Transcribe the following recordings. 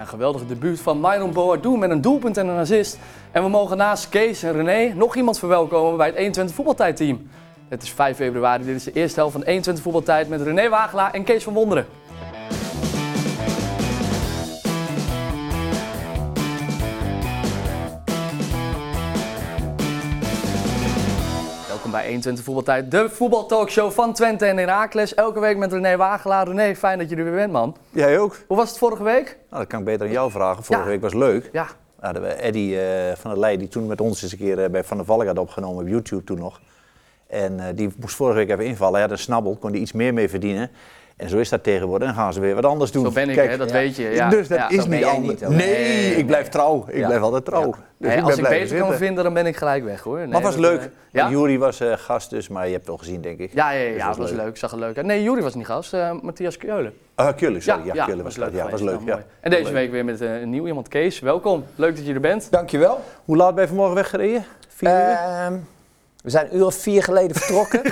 Een geweldige debuut van Myron Boadu met een doelpunt en een assist. En we mogen naast Kees en René nog iemand verwelkomen bij het 21 voetbaltijdteam. Het is 5 februari, dit is de eerste helft van 21 voetbaltijd met René Wagelaar en Kees van Wonderen. Welkom bij 21 voetbaltijd, de voetbaltalkshow van Twente en Heracles. Elke week met René Wagelaar. René, fijn dat je er weer bent, man. Jij ook? Hoe was het vorige week? Nou, dat kan ik beter aan jou vragen. Vorige Ja. week was leuk. Ja, hadden we Eddy eh, van der Leij, die toen met ons eens een keer eh, bij Van der Valk had opgenomen op YouTube toen nog. En eh, die moest vorige week even invallen. Hij had een snabbel, kon hij iets meer mee verdienen. En zo is dat tegenwoordig. Dan gaan ze weer wat anders doen. zo ben ik, Kijk, hè, dat ja. weet je. Ja. Dus dat Ja. is niet anders. nee, Nee, ik blijf trouw. Ik blijf altijd trouw. Dus ik als ik beter kan vinden, dan ben ik gelijk weg hoor. Nee, Maar het was leuk. eh, Ja? Jury was eh, gast dus, maar je hebt het al gezien denk ik. Ja, ja, ja, Dus was leuk. leuk. Zag er leuk uit. Nee, Jury was niet gast. eh, Matthias Keulen. Ah, Keulen, sorry. Ja, Keulen was, leuk. Ja, was leuk. Ja. En deze week weer met een nieuw iemand. Kees, welkom. Leuk dat je er bent. Dankjewel. Hoe laat ben je vanmorgen weggereden? Vier uur? Ehm, we zijn een uur of vier geleden vertrokken.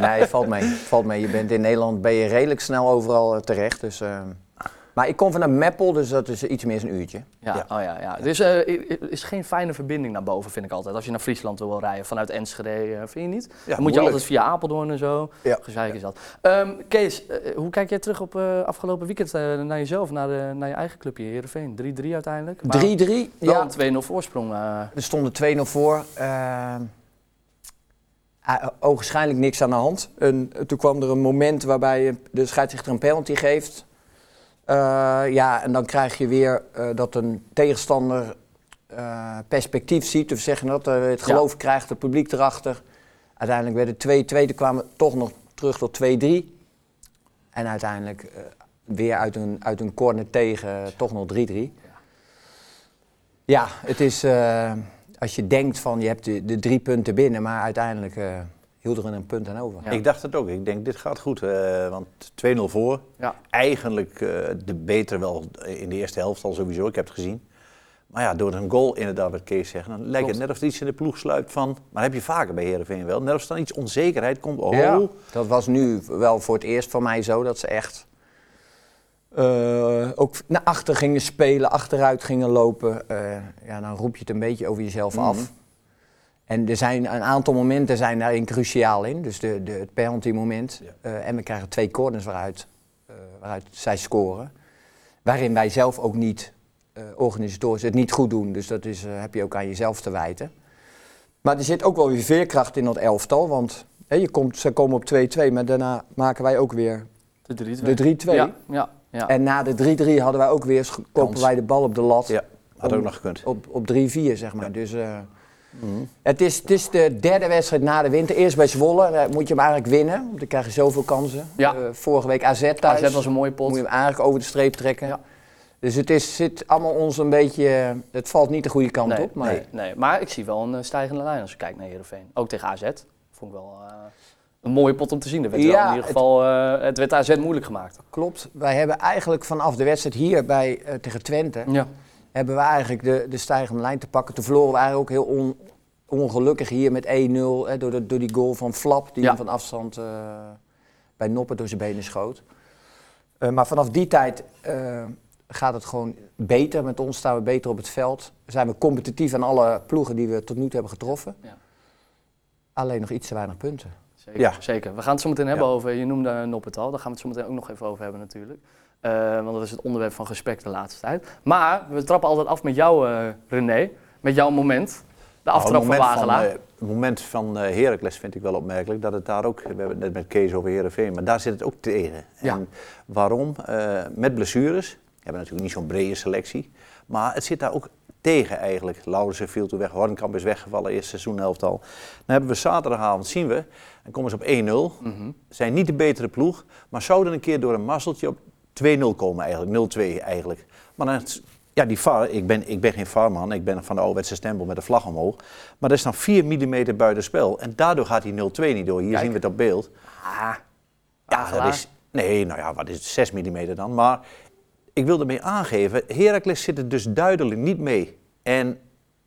nee, valt mee. Valt mee. Je bent in Nederland ben je redelijk snel overal eh, terecht. Dus, ehm, maar ik kom vanuit Meppel, dus dat is iets meer dan een uurtje. Ja, Ja. Oh, ja, ja. Dus eh, er is geen fijne verbinding naar boven, vind ik altijd. Als je naar Friesland wil rijden vanuit Enschede, eh, vind je niet? Ja, Dan moet je altijd via Apeldoorn en zo. Ja. Gezeik is dat. Ehm, Kees, eh, hoe kijk jij terug op eh, afgelopen weekend eh, naar jezelf, naar, de, naar je eigen clubje, Heerenveen? 3-3 uiteindelijk. Maar 3-3. Wel Ja, een 2-0 voorsprong. eh. er stonden 2-0 voor. Uh, ogenschijnlijk niks aan de hand. En, toen kwam er een moment waarbij de scheidsrechter een penalty geeft. Eh, ja, en dan krijg je weer eh, dat een tegenstander eh, perspectief ziet. Of zeggen dat, het geloof krijgt, het publiek erachter. Uiteindelijk werden 2-2, toen kwamen we toch nog terug tot 2-3. En uiteindelijk weer uit een, uit een corner tegen toch nog 3-3. Ja, het is als je denkt van je hebt de, de drie punten binnen, maar uiteindelijk eh hield er een punt aan over. Ja. Ik dacht het ook. Ik denk, dit gaat goed. eh, want 2-0 voor. Ja. Eigenlijk eh, de beter wel in de eerste helft al sowieso. Ik heb het gezien. Maar ja, door een goal inderdaad, wat Kees zegt, dan lijkt het net of er iets in de ploeg sluipt van... Maar heb je vaker bij Heerenveen wel. Net als er dan iets onzekerheid komt. Oh, Ja, dat was nu wel voor het eerst voor mij zo dat ze echt eh, ook naar achter gingen spelen, achteruit gingen lopen. Eh, ja, dan roep je het een beetje over jezelf Mhm. af. En er zijn een aantal momenten zijn daarin cruciaal in. Dus de, de, het penalty moment. Ja. Eh, en we krijgen twee corners waaruit, waaruit zij scoren. Waarin wij zelf ook niet, organisatorisch, het niet goed doen. Dus dat is, heb je ook aan jezelf te wijten. Maar er zit ook wel weer veerkracht in dat elftal. Want hè, je komt, ze komen op 2-2, maar daarna maken wij ook weer De 3-2. de 3-2. Ja, ja, ja. En na de 3-3 hadden wij ook weer, kopen wij de bal op de lat. Ja, had Om- ook nog gekund. Op, op 3-4, zeg maar. Ja. Dus eh, Mhm. het, is, het is de derde wedstrijd na de winter. Eerst bij Zwolle, daar moet je hem eigenlijk winnen. Want dan krijg je zoveel kansen. Ja. Eh, vorige week AZ thuis. AZ was een mooie pot. Moet je hem eigenlijk over de streep trekken. Ja. Dus het is, zit allemaal ons een beetje... eh, Het valt niet de goede kant nee, op. Maar nee, nee, maar ik zie wel een stijgende lijn als je kijkt naar Heerenveen. Ook tegen AZ. Vond ik wel een mooie pot om te zien. Er werd Ja, in ieder het- geval, eh, het werd AZ moeilijk gemaakt. klopt. Wij hebben eigenlijk vanaf de wedstrijd hier bij, eh, tegen Twente... Ja. hebben we eigenlijk de, de stijgende lijn te pakken. Toen verloren we eigenlijk ook heel on- ongelukkig hier met 1-0 hè, door, door die goal van Flap, die Ja. van afstand eh, bij Noppen door zijn benen schoot. Eh, maar vanaf die tijd gaat het gewoon beter. Met ons staan we beter op het veld. Zijn we competitief aan alle ploegen die we tot nu toe hebben getroffen. Ja. Alleen nog iets te weinig punten. Zeker, Ja. zeker. We gaan het zo meteen hebben Ja. over, je noemde Noppet al, daar gaan we het zo meteen ook nog even over hebben natuurlijk. Eh, want dat is het onderwerp van gesprek de laatste tijd. Maar we trappen altijd af met jou, eh, René, met jouw moment. De Nou, aftrap het van Wagelaar. eh, het moment van Heracles vind ik wel opmerkelijk. Dat het daar ook, we hebben het net met Kees over Heerenveen, maar daar zit het ook tegen. Ja. En waarom? Met blessures. We hebben natuurlijk niet zo'n brede selectie. Maar het zit daar ook tegen eigenlijk. Laurensen viel toen weg, Hornkamp is weggevallen, eerste seizoenhelft al. Dan hebben we zaterdagavond, zien we, dan komen ze op 1-0. Mhm. Zijn niet de betere ploeg, maar zouden een keer door een mazzeltje op 2-0 komen eigenlijk, 0-2 eigenlijk. Maar dan, ja, die VAR, ik ben, ik ben geen VAR-man, ik ben van de ouderwetse stempel met de vlag omhoog. Maar dat is dan 4 mm buiten spel en daardoor gaat die 0-2 niet door. Hier Kijk. zien we het op beeld. Ah, Ja, dat is, nee, nou ja, wat is het, 6 mm dan. Maar ik wil ermee aangeven, Heracles zit er dus duidelijk niet mee. En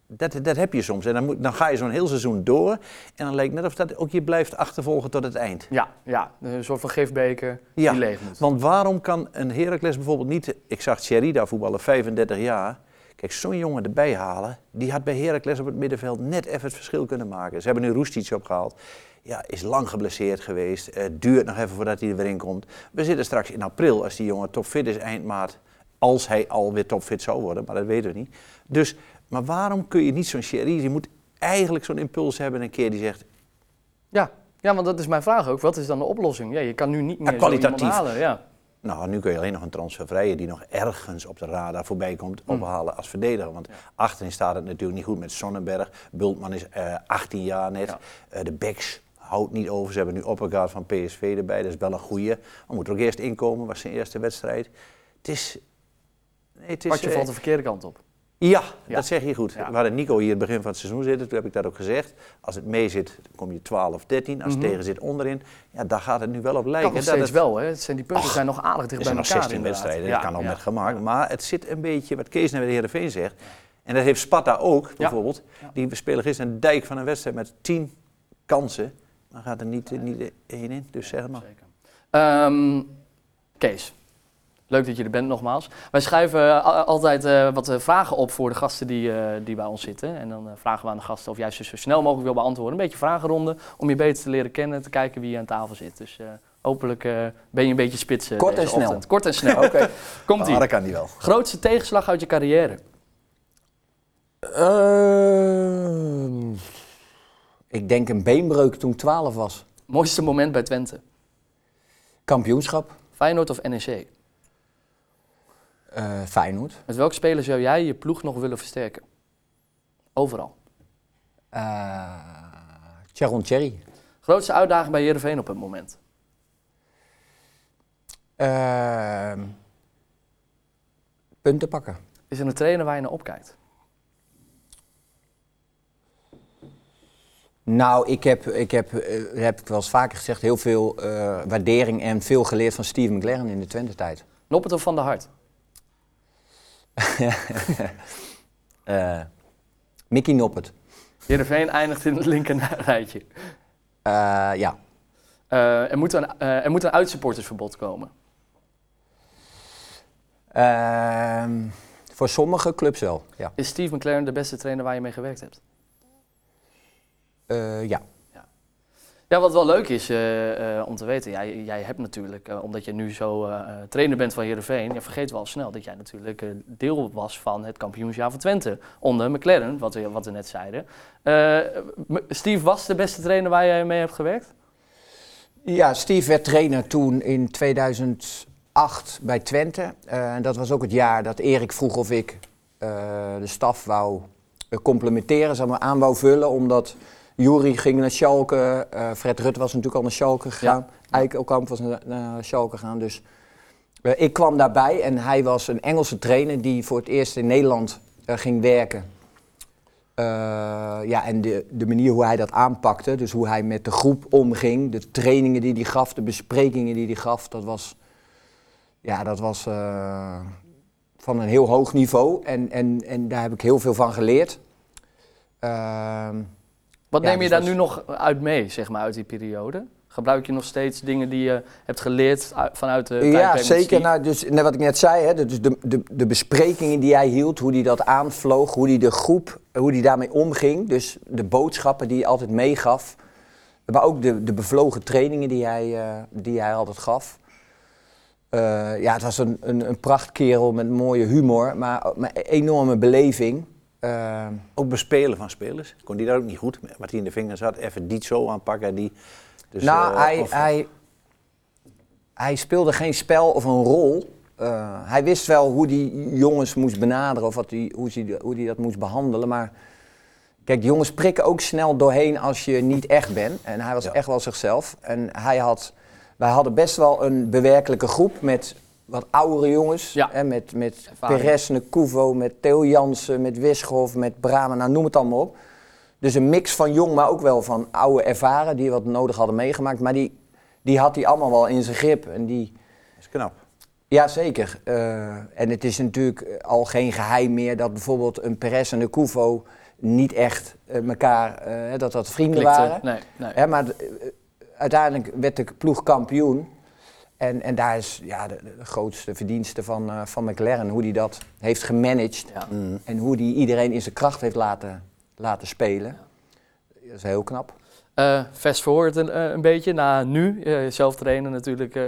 Dat, dat heb je soms. En dan, moet, dan ga je zo'n heel seizoen door. En dan lijkt net of dat ook je blijft achtervolgen tot het eind. Ja, ja, een soort van gifbeker Ja, die leeg moet. Want waarom kan een Heracles bijvoorbeeld niet... Ik zag Thierry daar voetballen, 35 jaar. Kijk, zo'n jongen erbij halen... die had bij Heracles op het middenveld net even het verschil kunnen maken. Ze hebben nu Roestic opgehaald. Ja, is lang geblesseerd geweest. Het duurt nog even voordat hij er weer in komt. We zitten straks in april, als die jongen topfit is eind maart... als hij alweer topfit zou worden, maar dat weten we niet. Dus, maar waarom kun je niet zo'n Thierry... Je moet eigenlijk zo'n impuls hebben een keer die zegt... Ja. ja, want dat is mijn vraag ook. Wat is dan de oplossing? Ja, je kan nu niet meer zo kwalitatief. halen. Ja. Nou, nu kun je alleen nog een transfervrije die nog ergens op de radar voorbij komt Hmm. ophalen als verdediger. Want achterin staat het natuurlijk niet goed met Sonnenberg. Bultman is eh 18 jaar net. Ja. Eh, de backs houdt niet over. Ze hebben nu Oppergaard van PSV erbij. Dat is wel een goeie. Maar moet er ook eerst inkomen. Was zijn eerste wedstrijd. Het is... Nee, het is Padje eh, valt de verkeerde kant op. ja, Ja. dat zeg je goed. Ja. We hadden Nico hier het begin van het seizoen zitten, toen heb ik dat ook gezegd. Als het mee zit, kom je 12, 13. Als het Mhm. tegen zit onderin, ja, daar gaat het nu wel op Kan lijken. nog dat steeds het, wel, hè? Het zijn, die punten Och, zijn nog aardig dicht er bij zijn nog elkaar 16 inderdaad. wedstrijden, Ja, dat kan ook ja. met gemaakt. Maar het zit een beetje, wat Kees naar de Heerenveen zegt. En dat heeft Sparta ook, bijvoorbeeld. Die spelen gisteren een dijk van een wedstrijd met 10 kansen. Maar gaat er niet, niet één in, dus zeg maar. Zeker. Ehm, Kees, leuk dat je er bent nogmaals. Wij schrijven eh, altijd eh, wat eh, vragen op voor de gasten die, eh, die bij ons zitten. En dan eh, vragen we aan de gasten of jij ze zo snel mogelijk wil beantwoorden. Een beetje vragenronde om je beter te leren kennen, te kijken wie aan tafel zit. Dus eh, hopelijk eh, ben je een beetje spits. eh, Kort deze en snel. ochtend. Kort en snel. Oké. Komt-ie. Ah, dat kan die wel. Grootste tegenslag uit je carrière? Ik denk een beenbreuk toen ik 12 was. Mooiste moment bij Twente? Kampioenschap. Feyenoord of NEC? eh Feyenoord. Met welke speler zou jij je ploeg nog willen versterken? Overal. Eh Charon Cherry. Grootste uitdaging bij Heerenveen op het moment? Ehm, punten pakken. Is er een trainer waar je naar opkijkt? Nou, ik heb, ik heb, eh, heb ik wel eens vaker gezegd, heel veel eh, waardering en veel geleerd van Steve McLaren in de Twente-tijd. Noppert of Van der Hart? Eh Mickey Noppert. Heerenveen eindigt in het linker rijtje. Eh, ja. Er, moet een, er moet een uitsupportersverbod komen. Ehm, voor sommige clubs wel, ja. Is Steve McLaren de beste trainer waar je mee gewerkt hebt? Eh, ja. Ja, wat wel leuk is eh, eh, om te weten, jij, jij hebt natuurlijk, omdat je nu zo trainer bent van Heerenveen, je vergeet wel snel dat jij natuurlijk deel was van het kampioensjaar van Twente. Onder McLaren, wat we, wat we net zeiden. Steve was de beste trainer waar jij mee hebt gewerkt? Ja, Steve werd trainer toen in 2008 bij Twente. En dat was ook het jaar dat Erik vroeg of ik de staf wou complementeren, zeg maar, aan wou vullen. Omdat Jury ging naar Schalke, eh, Fred Rutte was natuurlijk al naar Schalke gegaan. Eikelkamp was naar, naar Schalke gegaan. Dus eh, ik kwam daarbij en hij was een Engelse trainer die voor het eerst in Nederland eh, ging werken. Ja, en de, de manier hoe hij dat aanpakte, dus hoe hij met de groep omging, de trainingen die hij gaf, de besprekingen die hij gaf, dat was, ja, dat was van een heel hoog niveau. En, en, en daar heb ik heel veel van geleerd. Ehm, Wat neem je dus daar was- nu nog uit mee, zeg maar, uit die periode? Gebruik je nog steeds dingen die je hebt geleerd uit- vanuit de ja, zeker. Nou, dus, net wat ik net zei, hè, dus de, de, de besprekingen die hij hield, hoe hij dat aanvloog, hoe hij de groep, hoe hij daarmee omging. Dus de boodschappen die hij altijd meegaf. Maar ook de, de bevlogen trainingen die hij, eh, die hij altijd gaf. Eh, ja, het was een, een, een prachtkerel met mooie humor, maar ook met enorme beleving. Eh, Ook bespelen van spelers. Kon die daar ook niet goed, met wat hij in de vingers had, even die zo aanpakken. Die, dus, nou, eh, hij, of- hij, hij speelde geen spel of een rol. Eh, hij wist wel hoe die jongens moest benaderen of wat die, hoe hij hoe die dat moest behandelen. Maar kijk, die jongens prikken ook snel doorheen als je niet echt bent. En hij was Ja. echt wel zichzelf. En hij had, wij hadden best wel een bewerkelijke groep met wat oudere jongens. Ja. Hè, met met Ervaring. Perez, Kuvo, met Theo Jansen, met Wischhoff, met Brahma, nou noem het allemaal op. Dus een mix van jong, maar ook wel van oude ervaren die wat nodig hadden meegemaakt. Maar die, die had hij allemaal wel in zijn grip. En die, Dat is knap. ja, zeker. Eh, en het is natuurlijk al geen geheim meer dat bijvoorbeeld een Perez en een Kuvo... niet echt eh, elkaar, eh, dat dat vrienden Klikte. waren. Nee, nee. Hè, maar uiteindelijk werd de ploeg kampioen. En, en daar is ja, de, de grootste verdienste van, eh, van McLaren, hoe hij dat heeft gemanaged. Ja. Mm. En hoe hij iedereen in zijn kracht heeft laten, laten spelen. Dat is heel knap. Eh fast forward een, eh, een beetje naar nu, eh, zelf trainen natuurlijk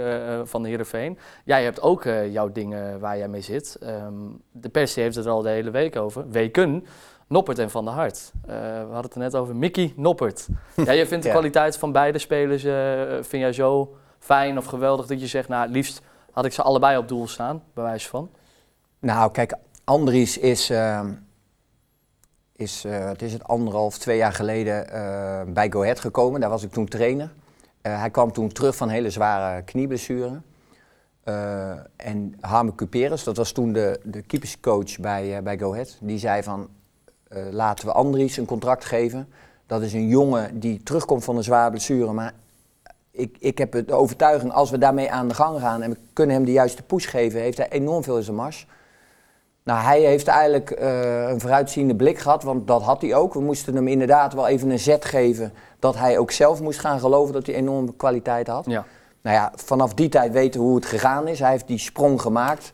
van de Heerenveen. Jij hebt ook eh, jouw dingen waar jij mee zit. Ehm, de pers die heeft het er al de hele week over. Weken, Noppert en Van der Hart. Eh, we hadden het er net over Mickey Noppert. ja, je vindt de Ja. kwaliteit van beide spelers, eh, vind jij zo fijn of geweldig dat je zegt, nou het liefst had ik ze allebei op doel staan, bij wijze van. Nou, kijk, Andries is, ehm, is eh, het is het anderhalf, twee jaar geleden eh, bij Go Ahead gekomen. Daar was ik toen trainer. Eh, hij kwam toen terug van hele zware knieblessure. Eh, en Harme Cuperus, dat was toen de, de keeperscoach bij, bij Go Ahead, die zei van laten we Andries een contract geven. Dat is een jongen die terugkomt van een zware blessure, maar ik, ik heb de overtuiging, als we daarmee aan de gang gaan en we kunnen hem de juiste push geven, heeft hij enorm veel in zijn mars. Nou, hij heeft eigenlijk eh, een vooruitziende blik gehad, want dat had hij ook. We moesten hem inderdaad wel even een zet geven dat hij ook zelf moest gaan geloven dat hij enorme kwaliteit had. Ja. Nou ja, vanaf die tijd weten we hoe het gegaan is. Hij heeft die sprong gemaakt.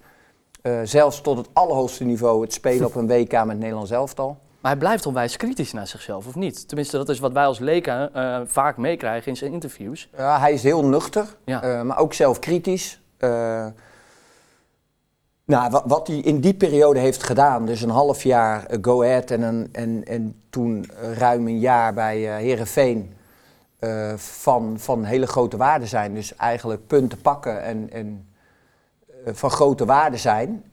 Eh, zelfs tot het allerhoogste niveau, het spelen op een WK met het Nederlands elftal. Maar hij blijft onwijs kritisch naar zichzelf, of niet? Tenminste, dat is wat wij als leken eh, vaak meekrijgen in zijn interviews. Ja, hij is heel nuchter, Ja. eh, maar ook zelf kritisch. Eh, nou, wat, wat hij in die periode heeft gedaan, dus een half jaar Go Ahead en, een, en, en toen ruim een jaar bij Herenveen van, van hele grote waarde zijn. Dus eigenlijk punten pakken en, en van grote waarde zijn.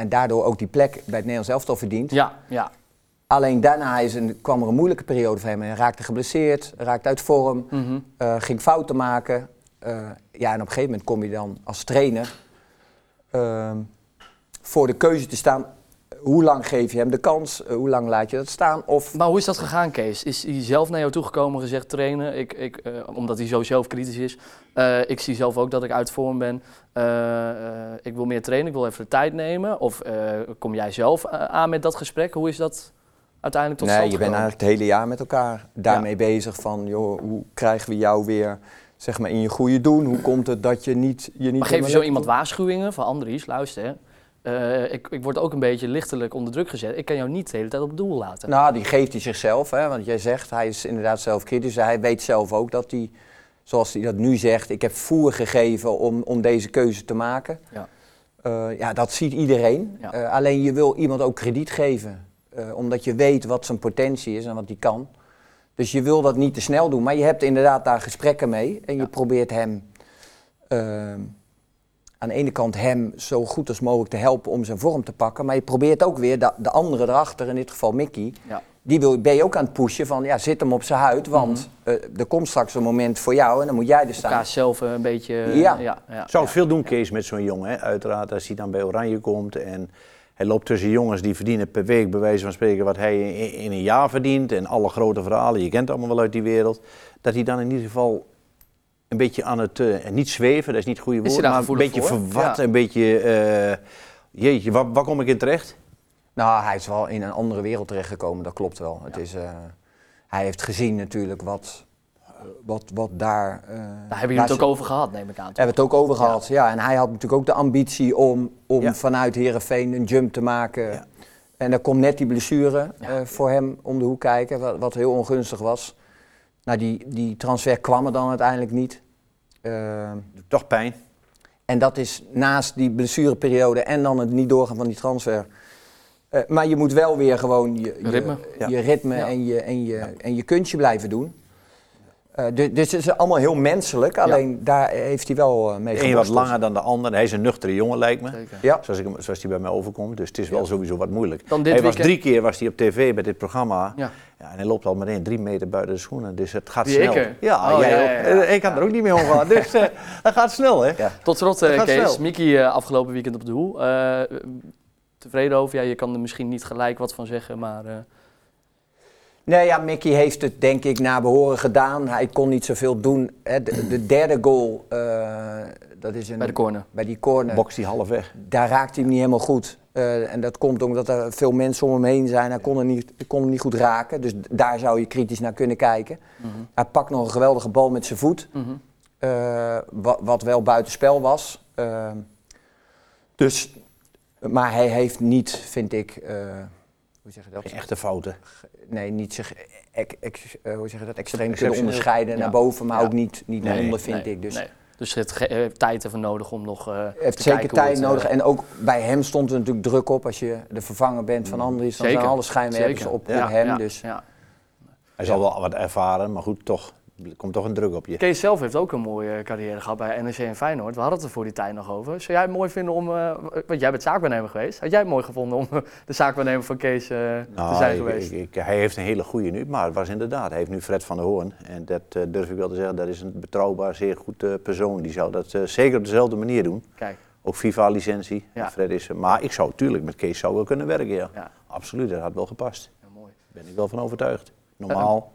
En daardoor ook die plek bij het Nederlands elftal verdient. Ja, ja. Alleen daarna is een, kwam er een moeilijke periode voor hem. Hij raakte geblesseerd, raakte uit vorm, Mhm. eh, ging fouten maken. Eh, ja, en op een gegeven moment kom je dan als trainer ehm, voor de keuze te staan. Hoe lang geef je hem de kans? Eh, hoe lang laat je dat staan? Of Maar hoe is dat gegaan, Kees? Is hij zelf naar jou toegekomen en gezegd trainen? Ik, ik, eh, omdat hij zo zelfkritisch is. Eh, ik zie zelf ook dat ik uit vorm ben. Ik wil meer trainen, ik wil even de tijd nemen. Of kom jij zelf aan met dat gesprek? Hoe is dat uiteindelijk tot nee, stand je bent eigenlijk het hele jaar met elkaar daarmee bezig. Van, joh, hoe krijgen we jou weer zeg maar, in je goede doen? Hoe komt het dat je niet... Je niet Maar geef je zo iemand waarschuwingen van Andries? Luister, hè. Eh, ik, ik word ook een beetje lichtelijk onder druk gezet. Ik kan jou niet de hele tijd op het doel laten. Nou, die geeft hij zichzelf. Hè? Want jij zegt, hij is inderdaad zelfkritisch. Hij weet zelf ook dat hij, zoals hij dat nu zegt, ik heb voer gegeven om, om deze keuze te maken. Ja. Eh, ja, dat ziet iedereen. Ja. Eh, alleen je wil iemand ook krediet geven. omdat je weet wat zijn potentie is en wat hij kan. Dus je wil dat niet te snel doen. Maar je hebt inderdaad daar gesprekken mee. En je Ja. probeert hem eh, aan de ene kant hem zo goed als mogelijk te helpen om zijn vorm te pakken. Maar je probeert ook weer de, de andere erachter, in dit geval Mickey. Ja. Die wil, ben je ook aan het pushen van ja, zit hem op zijn huid. Want eh, er komt straks een moment voor jou en dan moet jij er staan. Elkaar zelf eh, een beetje... eh, Ja. ja, ja, Zou ja. veel doen, Kees, met zo'n jongen. Hè? Uiteraard, als hij dan bij Oranje komt en hij loopt tussen jongens die verdienen per week, bij wijze van spreken, wat hij in, in een jaar verdient. En alle grote verhalen, je kent allemaal wel uit die wereld. Dat hij dan in ieder geval een beetje aan het, eh, niet zweven, dat is niet het goede woord, maar een beetje voor? verwat, Ja. een beetje, eh, jeetje, waar, waar kom ik in terecht? Nou, hij is wel in een andere wereld terechtgekomen, dat klopt wel. Het is, eh, hij heeft gezien natuurlijk wat, wat, wat daar... Daar hebben jullie het ook over gehad, neem ik aan. toch? Hebben we het ook over gehad, ja. En hij had natuurlijk ook de ambitie om, om vanuit Herenveen een jump te maken. En dan komt net die blessure voor hem om de hoek kijken, wat, wat heel ongunstig was. Nou, die, die transfer kwam er dan uiteindelijk niet. Eh, Toch pijn. en dat is naast die blessureperiode en dan het niet doorgaan van die transfer. Eh, maar je moet wel weer gewoon je, je Ritme. Ja. je ritme Ja. en, je, en, je, en je kunstje blijven doen. Du- dus het is allemaal heel menselijk, alleen daar heeft hij wel eh, mee De een wat langer dan de ander. Hij is een nuchtere jongen, lijkt me. Zeker. Ja. Zoals, ik, hem- zoals hij bij mij overkomt. Dus het is wel Ja. sowieso wat moeilijk. Dan dit hij was drie keer was hij op tv bij dit programma. Ja. Ja, en hij loopt al meteen drie meter buiten de schoenen. Dus het gaat snel. Ja, Oh, jij ja, ook. ja, ja. Eh, Ik kan er ook niet mee omgaan. dus eh, dat gaat snel, hè? Ja. Tot slot, eh, Kees. Mickey eh, afgelopen weekend op de doel. Eh, tevreden over? Ja, je kan er misschien niet gelijk wat van zeggen, maar... Nee, ja, Mickey heeft het denk ik naar behoren gedaan. Hij kon niet zoveel doen. Hè. De, de derde goal, eh, dat is een, Bij de corner. bij die corner. Box die half weg. Daar raakt hij hem niet helemaal goed. Eh, en dat komt omdat er veel mensen om hem heen zijn. Hij kon hem niet, kon hem niet goed raken. Dus daar zou je kritisch naar kunnen kijken. Hij pakt nog een geweldige bal met zijn voet. Mhm. eh, wat, wat wel buitenspel was. Dus, maar hij heeft niet, vind ik, eh, hoe zeg je dat? Geen echte fouten. Nee, niet zich, ex, ex- eh, hoe zeg je dat? extreem kunnen onderscheiden Ja. naar boven, maar Ja. ook niet, niet naar onder, vind Nee, ik. Dus nee. Dus het heeft tijd even nodig om nog. eh, heeft te zeker tijd het, nodig. eh, En ook bij hem stond er natuurlijk druk op. Als je de vervanger bent van Andries, dan Zeker. zijn alle schijnwerpers op, ja, op hem. ja, dus ja. Hij zal wel wat ervaren, maar goed, toch. Er komt toch een druk op je. Kees zelf heeft ook een mooie carrière gehad bij NEC en Feyenoord. We hadden het er voor die tijd nog over. Zou jij het mooi vinden om, eh, want jij bent zaakwaarnemer geweest. Had jij het mooi gevonden om eh, de zaakwaarnemer van Kees eh, te Nou, zijn ik- geweest? ik- ik- hij heeft een hele goede nu, maar het was inderdaad. Hij heeft nu Fred van der Hoorn. En dat eh, durf ik wel te zeggen, dat is een betrouwbaar, zeer goed eh, persoon. Die zou dat eh, zeker op dezelfde manier doen. Kijk, Ook FIFA-licentie. Ja. Fred is, maar ik zou natuurlijk met Kees zou wel kunnen werken, ja. ja, Absoluut, dat had wel gepast. ja, mooi. Daar ben ik wel van overtuigd. Normaal,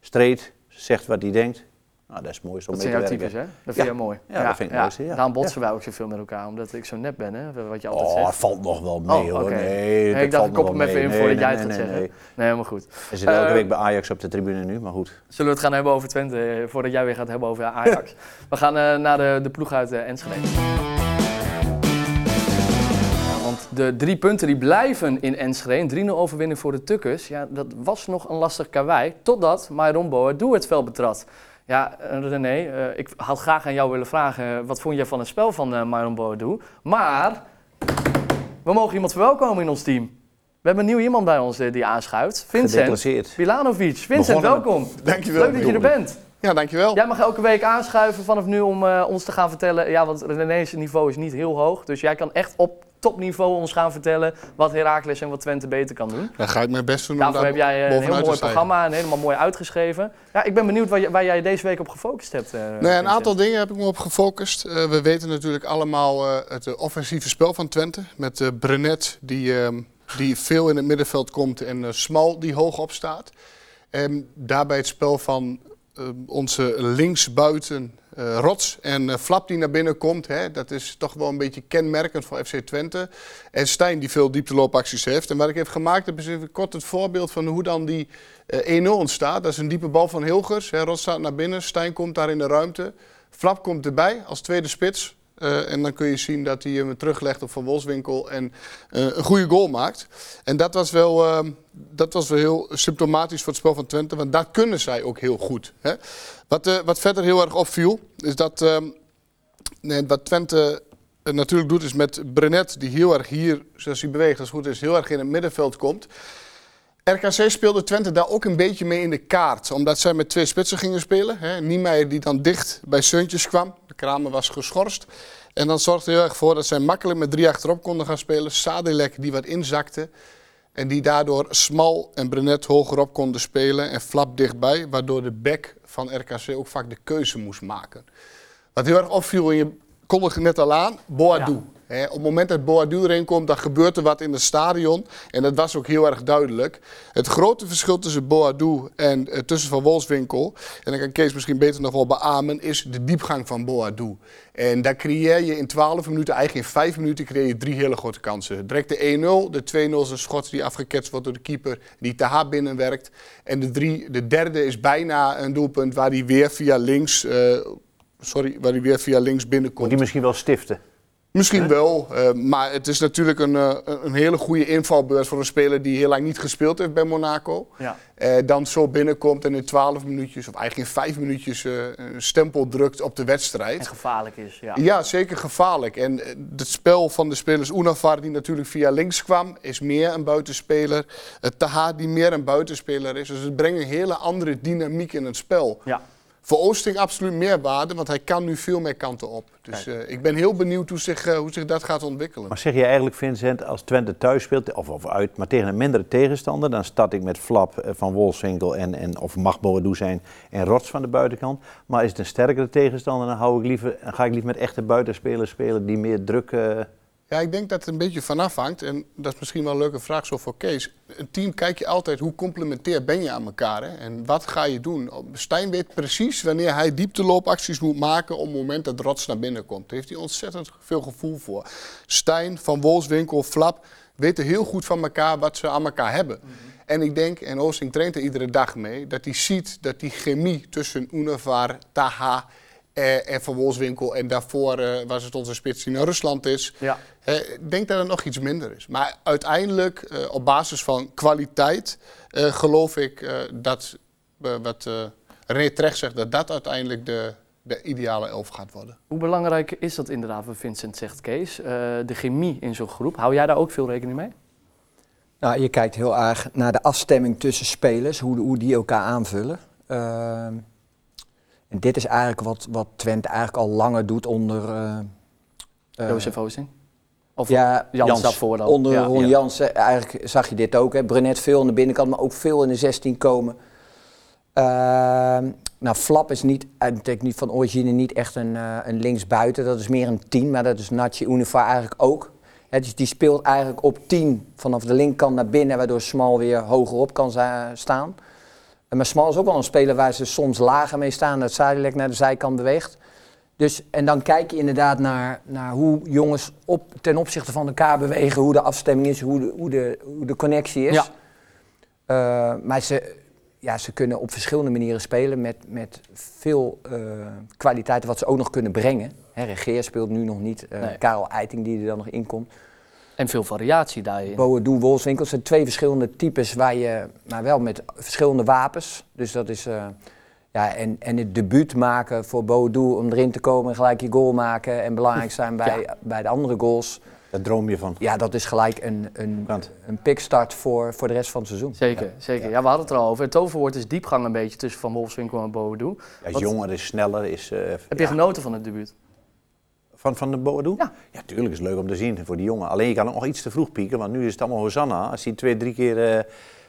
streed, zegt wat hij denkt. Nou, dat is mooi om Dat mee zijn te jouw werken. types, hè? Dat vind Ja. jij mooi. Ja, dat vind ik ja. Daarom botsen wij ook zoveel met elkaar, omdat ik zo net ben, hè? Wat je altijd Oh, zegt. valt nog wel mee Oh, hoor. Nee, dat ik dacht, ik kop hem even in voordat Nee, jij het nee, gaat nee, zeggen. nee. Helemaal goed. Hij zit elke Eh, week bij Ajax op de tribune nu, maar goed. Zullen we het gaan hebben over Twente, eh, voordat jij weer gaat hebben over Ajax? we gaan eh, naar de, de ploeg uit uh, Enschede. De drie punten die blijven in Enschede, een 3-0 overwinning voor de Tukkers, ja, dat was nog een lastig karwei, totdat Myron Boadu het veld betrad. Ja, eh, René, eh, ik had graag aan jou willen vragen, wat vond jij van het spel van uh, Myron Boadu? Maar, we mogen iemand verwelkomen in ons team. We hebben een nieuw iemand bij ons eh, die aanschuift. Vincent. Bilanovic. Vincent, Begonnen welkom. Dankjewel. Leuk dat je er bent. Ja, dankjewel. Jij mag elke week aanschuiven vanaf nu om eh, ons te gaan vertellen. Ja, want René's niveau is niet heel hoog. Dus jij kan echt op topniveau ons gaan vertellen wat Heracles en wat Twente beter kan doen. Dan ga ik mijn best doen Daarvoor daar heb jij eh, een heel mooi programma en helemaal mooi uitgeschreven. Ja, ik ben benieuwd waar, je- waar jij deze week op gefocust hebt. Nou ja, een aantal dingen heb ik me op gefocust. Eh, we weten natuurlijk allemaal het offensieve spel van Twente. Met Brenet, die, ehm, die veel in het middenveld komt, en Smal, die hoog op staat. En daarbij het spel van onze linksbuiten eh, Rots en eh, Flap die naar binnen komt. Hè, dat is toch wel een beetje kenmerkend voor FC Twente. En Stijn die veel diepteloopacties heeft. En wat ik heb gemaakt heb is even kort het voorbeeld van hoe dan die eh, 1-0 ontstaat. Dat is een diepe bal van Hilgers. Hè, Rots staat naar binnen, Stijn komt daar in de ruimte. Flap komt erbij als tweede spits. Eh, en dan kun je zien dat hij hem teruglegt op Van Wolfswinkel en eh, een goede goal maakt. En dat was, wel, eh, dat was wel heel symptomatisch voor het spel van Twente, want dat kunnen zij ook heel goed. Hè? Wat, eh, wat verder heel erg opviel, is dat ehm, nee, wat Twente natuurlijk doet, is met Brenet, die heel erg hier, zoals hij beweegt, als het goed is, heel erg in het middenveld komt. RKC speelde Twente daar ook een beetje mee in de kaart. Omdat zij met twee spitsen gingen spelen. Hè. Niemeyer die dan dicht bij Seuntjes kwam. De Kramer was geschorst. En dan zorgde heel erg voor dat zij makkelijk met drie achterop konden gaan spelen. Sadilek die wat inzakte. En die daardoor Smal en Brenet hogerop konden spelen. En Flap dichtbij. Waardoor de back van RKC ook vaak de keuze moest maken. Wat heel erg opviel, en je kondigde net al aan, Boadu. Op het moment dat Boadu erin komt, dan gebeurt er wat in het stadion. En dat was ook heel erg duidelijk. Het grote verschil tussen Boadu en eh, tussen Van Wolfswinkel... en dan kan Kees misschien beter nog wel beamen... is de diepgang van Boadu. En daar creëer je in 12 minuten, eigenlijk in 5 minuten... creëer je drie hele grote kansen. Direct de 1-0, de 2-0 is een schot die afgeketst wordt door de keeper... die te hard binnenwerkt. En de, drie, de derde is bijna een doelpunt waar hij weer via links... eh, sorry, waar hij weer via links Moet binnenkomt. die misschien wel stiften? Misschien wel, eh, maar het is natuurlijk een, eh, een hele goede invalbeurt voor een speler die heel lang niet gespeeld heeft bij Monaco. Ja. Eh, dan zo binnenkomt en in 12 minuutjes, of eigenlijk in 5 minuutjes, een stempel drukt op de wedstrijd. En gevaarlijk is, ja. Ja, zeker gevaarlijk. En het spel van de spelers Unavar, die natuurlijk via links kwam, is meer een buitenspeler. Taha, die meer een buitenspeler is. Dus het brengt een hele andere dynamiek in het spel. Ja. Voor Oosting absoluut meer waarde, want hij kan nu veel meer kanten op. Dus eh, ik ben heel benieuwd hoe zich, eh, hoe zich dat gaat ontwikkelen. Maar zeg je eigenlijk, Vincent, als Twente thuis speelt, of, of uit, maar tegen een mindere tegenstander, dan start ik met Flap eh, van Wolfswinkel en, en of mag Boadu zijn en Rots van de buitenkant. Maar is het een sterkere tegenstander, dan, hou ik liever, dan ga ik liever met echte buitenspelers spelen die meer druk... Ja, ik denk dat het een beetje vanaf hangt. En dat is misschien wel een leuke vraag zo voor Kees. Een team kijk je altijd hoe complementair ben je aan elkaar. Hè? En wat ga je doen? Stijn weet precies wanneer hij diepteloopacties moet maken op het moment dat Rots naar binnen komt. Daar heeft hij ontzettend veel gevoel voor. Stijn, Van Wolfswinkel, Flap weten heel goed van elkaar wat ze aan elkaar hebben. En ik denk, en Oosting traint er iedere dag mee, dat hij ziet dat die chemie tussen Univar, Taha eh, en Van Wolfswinkel en daarvoor eh, was het onze spits die naar Rusland is. Ja. Eh, ik denk dat het nog iets minder is. Maar uiteindelijk, eh, op basis van kwaliteit, eh, geloof ik eh, dat, wat eh René terecht zegt, dat dat uiteindelijk de, de ideale elf gaat worden. Hoe belangrijk is dat inderdaad, wat Vincent zegt, Kees? Eh, de chemie in zo'n groep. Hou jij daar ook veel rekening mee? Nou, je kijkt heel erg naar de afstemming tussen spelers, hoe, hoe die elkaar aanvullen. Ehm, en dit is eigenlijk wat, wat Twente eigenlijk al langer doet onder... eh, eh, Jozef Oosting? Of ja, Jans, daarvoor dan? onder ja. Ron ja. Jansen, eigenlijk zag je dit ook. Hè. Brenet veel aan de binnenkant, maar ook veel in de 16 komen. Ehm, nou, Flap is niet, niet van origine niet echt een, eh, een linksbuiten. Dat is meer een 10, maar dat is Natje Univar eigenlijk ook. Hè, dus die speelt eigenlijk op 10 vanaf de linkerkant naar binnen, waardoor Smal weer hoger op kan staan. Maar Smal is ook wel een speler waar ze soms lager mee staan, dat Zuidelijk naar de zijkant beweegt. Dus, en dan kijk je inderdaad naar, naar hoe jongens op, ten opzichte van elkaar bewegen, hoe de afstemming is, hoe de, hoe de, hoe de connectie is. Ja. Eh, maar ze, ja, ze kunnen op verschillende manieren spelen met, met veel eh, kwaliteiten wat ze ook nog kunnen brengen. Hè, Regeer speelt nu nog niet, eh, Nee. Karel Eiting die er dan nog in komt. En veel variatie daarin. Boadu, Wolfswinkel zijn twee verschillende types, waar je, maar wel met verschillende wapens. Dus dat is, ja, en, en het debuut maken voor Boadu om erin te komen en gelijk je goal maken en belangrijk zijn bij, bij de andere goals. Daar droom je van. Ja, dat is gelijk een, een, een pickstart voor, voor de rest van het seizoen. Zeker, zeker. Ja. we hadden het er al over. Het toverwoord is diepgang een beetje tussen Van Wolfswinkel en Boadu. Hij is Wat- jonger, is sneller. Is, eh, Heb je ja. genoten van het debuut? Van, van de Boadu? Ja. Ja, tuurlijk is het leuk om te zien voor die jongen. Alleen je kan ook nog iets te vroeg pieken, want nu is het allemaal Hosanna. Als hij twee, drie keer eh,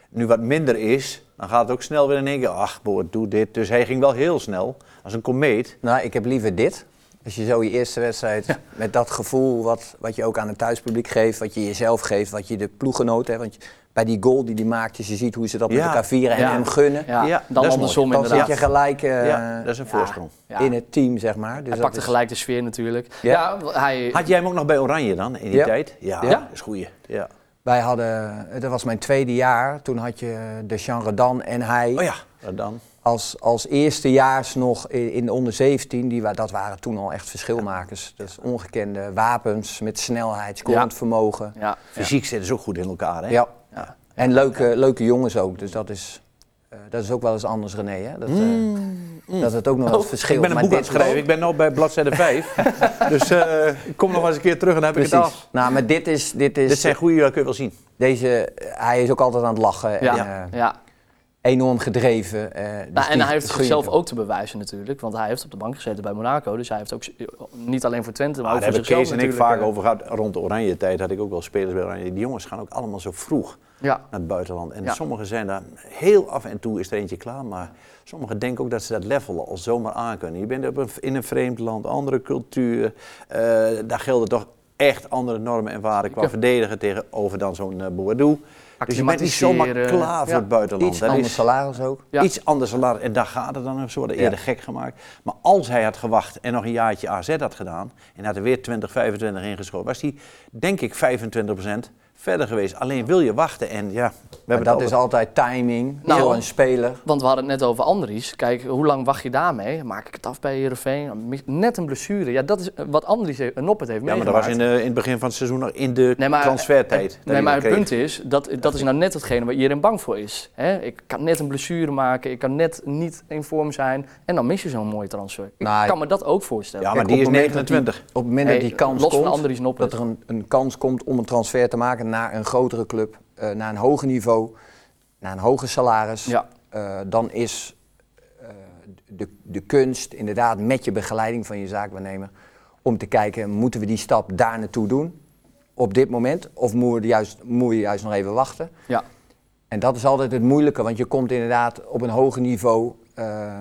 nu wat minder is, dan gaat het ook snel weer in één keer. Ach, Boadu dit. Dus hij ging wel heel snel, als een komeet. Nou, ik heb liever dit. Als je zo je eerste wedstrijd met dat gevoel wat, wat je ook aan het thuispubliek geeft, wat je jezelf geeft, wat je de ploeggenoten hebt. Want je- bij die goal die hij maakt, dus je ziet hoe ze dat met Ja. elkaar vieren en Ja. hem gunnen. Ja, Ja, dan dat is andersom mooi. Dan zit je gelijk eh, Ja, dat is een voorsprong. Ja. in het team, zeg maar. Dus hij dat pakte is- gelijk de sfeer natuurlijk. Ja. Ja, hij... Had jij hem ook nog bij Oranje dan, in die Ja. tijd? Ja, Ja. dat is goeie. Ja. Wij hadden, dat was mijn tweede jaar, toen had je de Jean Redan en hij Oh ja, wat dan? als, als eerstejaars nog in, in de onder 17, die, wa- dat waren toen al echt verschilmakers. Dus ongekende wapens met snelheid, scorend Ja. vermogen. Ja, Fysiek zitten ze ook goed in elkaar, hè? Ja. Ja. En leuke, leuke jongens ook, dus dat is, eh, dat is ook wel eens anders, René. Hè? Dat, eh, dat het ook nog wel verschil Ik ben een Maar boek aan het dit- schrijven, ik ben nu bij bladzijde 5. dus eh, ik kom nog wel eens een keer terug en dan heb ik het Precies. af. Nou, maar dit is, dit is Dit zijn goede, dat kun je wel zien. deze, hij is ook altijd aan het lachen Ja. en eh, ja. Enorm gedreven. eh, dus Nou, en die- hij heeft zichzelf ook te bewijzen natuurlijk. Want hij heeft op de bank gezeten bij Monaco. Dus hij heeft ook niet alleen voor Twente, maar Maar ook daar voor zichzelf Kees en ik vaak eh, over gehad. Rond de oranje tijd had ik ook wel spelers bij Oranje. Die jongens gaan ook allemaal zo vroeg Ja, naar het buitenland. En Ja. sommigen zijn daar heel af en toe is er eentje klaar. Maar sommigen denken ook dat ze dat level al zomaar aan kunnen. Je bent op een, in een vreemd land, andere cultuur. eh, daar gelden toch echt andere normen en waarden qua Ja. verdedigen tegenover dan zo'n uh. Dus je bent niet zomaar klaar voor het buitenland. Iets is- salaris ook. Iets anders salaris. En daar gaat het dan. Ze worden eerder gek gemaakt. Maar als hij had gewacht en nog een jaartje AZ had gedaan. En had er weer 20, 25 ingeschoten. Was hij, denk ik, 25% verder geweest. Alleen wil je wachten. En ja, we Maar dat is altijd- timing Nou, voor een speler. Want we hadden het net over Andries. Kijk, hoe lang wacht je daarmee? Maak ik het af bij Heerenveen? Net een blessure. Ja, dat is wat Andries heeft- een Noppert heeft Ja, maar dat was meegemaakt. in, de, in het begin van het seizoen nog in de Nee, maar- transfertijd. Nee, maar dat het kreeg. punt is, dat, dat is nou net hetgene waar iedereen bang voor is. Hè? Ik kan net een blessure maken, ik kan net niet in vorm zijn en dan mis je zo'n mooie transfer. Ik Nou, kan me dat ook voorstellen. Ja, maar Kijk, die op is het moment dat 29. Op het moment Hey, dat die kans los van komt, Andries dat er een, een kans komt om een transfer te maken naar een grotere club, eh, naar een hoger niveau, naar een hoger salaris, Ja, eh, dan is eh, de, de kunst inderdaad met je begeleiding van je zaakwaarnemer om te kijken, moeten we die stap daar naartoe doen op dit moment of moet, juist, moet je juist nog even wachten? ja. En dat is altijd het moeilijke, want je komt inderdaad op een hoger niveau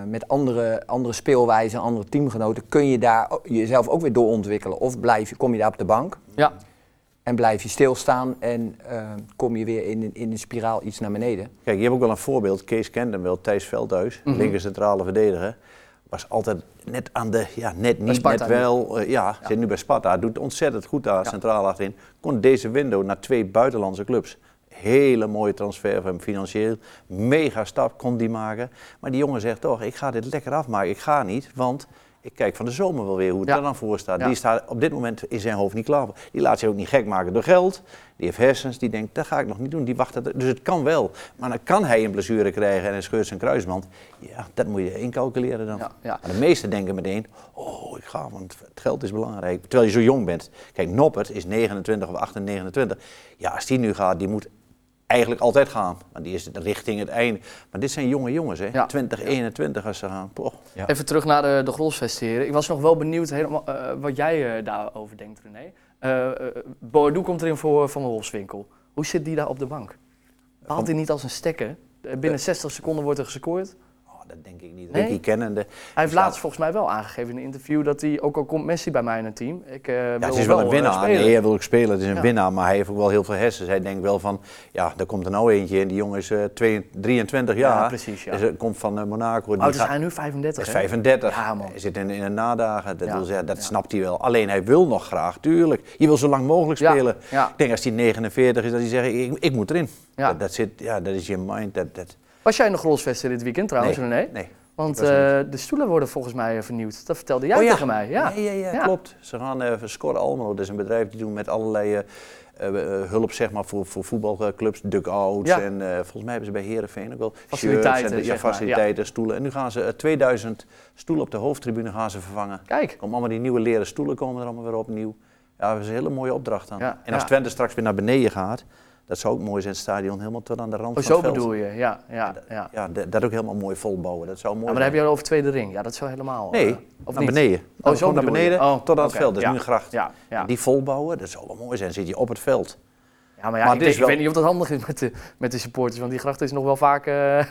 met andere, andere speelwijzen, andere teamgenoten. Kun je daar jezelf ook weer doorontwikkelen of blijf je, kom je daar op de bank? ja. En blijf je stilstaan en eh, kom je weer in, in een spiraal iets naar beneden. Kijk, je hebt ook wel een voorbeeld. Kees kent hem wel, Thijs Veldhuis, Mhm. linker centrale verdediger. Was altijd net aan de, ja, net niet, net wel. eh, ja, zit nu bij Sparta. Doet ontzettend goed daar, centraal achterin. Kon deze window naar twee buitenlandse clubs. Hele mooie transfer van hem financieel. Mega stap kon die maken. Maar die jongen zegt toch, ik ga dit lekker afmaken. Ik ga niet, want ik kijk van de zomer wel weer hoe het Ja. er dan voor staat. Ja. Die staat op dit moment in zijn hoofd niet klaar. Die laat zich ook niet gek maken door geld. Die heeft hersens, die denkt, dat ga ik nog niet doen. Die wacht het, dus het kan wel. Maar dan kan hij een blessure krijgen en hij scheurt zijn kruisband. Ja, dat moet je incalculeren dan. Ja, ja. Maar de meesten denken meteen, oh, ik ga, want het geld is belangrijk. Terwijl je zo jong bent. Kijk, Noppert is 29 of 28, 29. Ja, als die nu gaat, die moet eigenlijk altijd gaan. Want die is richting het einde. Maar dit zijn jonge jongens, hè. Ja. 20, 21 als ze gaan. Poh. Ja. Even terug naar de, de Ik was nog wel benieuwd helemaal, eh, wat jij eh, daarover denkt, René. Boadu komt erin voor Van der Wolfswinkel. Hoe zit die daar op de bank? Haalt hij niet als een stekker? Binnen 60 seconden wordt er gescoord. Dat denk ik niet. Nee? Ricky kennende. Hij heeft laatst volgens mij wel aangegeven in een interview dat hij, ook al komt Messi bij mij in het team, ik eh wil Ja, het is wel een eh, winnaar. spelen. Nee, hij wil ook spelen. Het is een Ja. winnaar, maar hij heeft ook wel heel veel hersens. Hij denkt wel van, ja, daar komt er nou eentje in. Die jongen is eh, twee- 23 jaar. Ja, precies, ja. Dus, eh, komt van eh, Monaco. Oh, dus gaat- hij nu 35, Dat is hè? 35. Ja, man. Hij zit in, in de nadagen. Dat, wil zeggen, dat snapt hij wel. Alleen hij wil nog graag, tuurlijk. Je wil zo lang mogelijk spelen. Ik denk als hij 49 is, dat hij zegt, ik, ik moet erin. Ja. Dat, dat, zit, ja, dat is je mind. Dat, dat, Was jij de Grolsvesten dit weekend trouwens, nee, nee. Want eh, de stoelen worden volgens mij eh, vernieuwd. Dat vertelde jij Oh ja. tegen mij. Ja. Ja, ja, ja, Ja. klopt. Ze gaan uh, scoren Almelo. Dat is een bedrijf die doen met allerlei eh, eh, eh, hulp zeg maar, voor, voor voetbalclubs, duckouts. Ja. En eh, volgens mij hebben ze bij Herenveen ook wel Faciliteiten, en, zeg faciliteiten, stoelen. En nu gaan ze eh, 2000 stoelen op de hoofdtribune gaan ze vervangen. Kijk. Komen allemaal die nieuwe leren stoelen komen er allemaal weer opnieuw. Ja, dat is een hele mooie opdracht dan. En als. Twente straks weer naar beneden gaat, dat zou ook mooi zijn, het stadion helemaal tot aan de rand Oh, van zo het veld. bedoel je. Ja, ja, ja. Ja, dat, ook helemaal mooi volbouwen. Dat zou mooi Ja, maar dan heb je over tweede ring. Ja, dat zou helemaal... Nee, eh, of naar niet? beneden. Oh, Nou, zo naar beneden Oh, tot aan het veld. Dat is nu een gracht. Ja, ja. Die volbouwen, dat zou wel mooi zijn. Zit je op het veld. ja maar ja, Maar ik, weet niet of dat handig is met de, met de supporters. Want die gracht is nog wel vaak eh,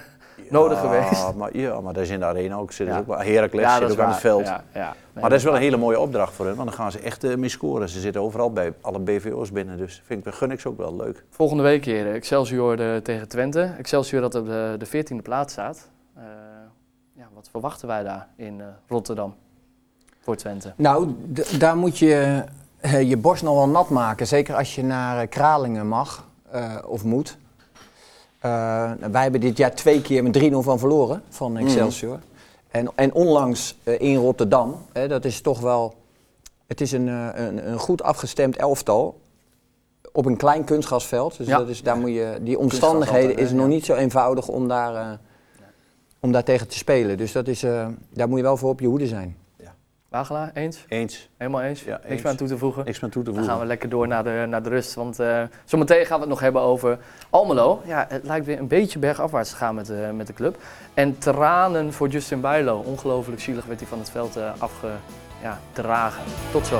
nodig geweest. Maar, ja, maar daar is in de arena ook. Zit Ja. ook Heracles Ja, zit dat ook aan het veld. Ja, ja. Nee, maar dat is wel een hele mooie opdracht voor hen. Want dan gaan ze echt eh, mee scoren. Ze zitten overal bij alle BVO's binnen. Dus vind ik, gun ik ze ook wel leuk. Volgende week hier Excelsior de, tegen Twente. Excelsior dat op de, de 14e plaats staat. Eh, ja, wat verwachten wij daar in eh, Rotterdam voor Twente? Nou, d- daar moet je eh, je borst nog wel nat maken. Zeker als je naar eh, Kralingen mag eh, of moet. Eh, wij hebben dit jaar twee keer met 3-0 van verloren van Excelsior. En, en onlangs eh, in Rotterdam. Hè, dat is toch wel... Het is een, eh, een, een goed afgestemd elftal. Op een klein kunstgrasveld. Dus Ja. dat is, daar moet je, die omstandigheden altijd, is nog niet zo eenvoudig om daar, om daar tegen te spelen. Dus dat is, daar moet je wel voor op je hoede zijn. Wagelaar, eens? Eens. Helemaal eens? Ja, Niks eens. meer aan toe te voegen? Niks meer toe te Dan voegen. gaan we lekker door naar de, naar de rust. Want eh, zometeen gaan we het nog hebben over Almelo. Ja, het lijkt weer een beetje bergafwaarts te gaan met, de met de club. En tranen voor Justin Bijlo. Ongelooflijk zielig werd hij van het veld eh, afgedragen. Tot zo.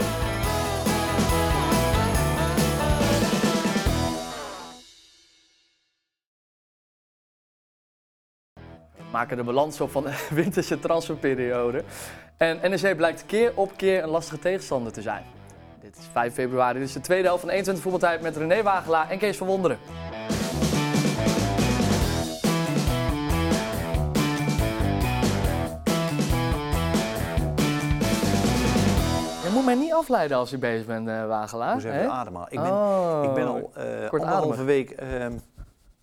Maken de balans op van de winterse transferperiode. En NEC blijkt keer op keer een lastige tegenstander te zijn. Dit is 5 februari, dit is de tweede helft van 21 voetbaltijd met René Wagelaar en Kees van Wonderen. Je moet mij niet afleiden als je bezig bent, eh, Wagelaar. Hoe zeg je hè? ademhalen? Ik ben, Oh. ik ben al eh Kortademig. anderhalve week ehm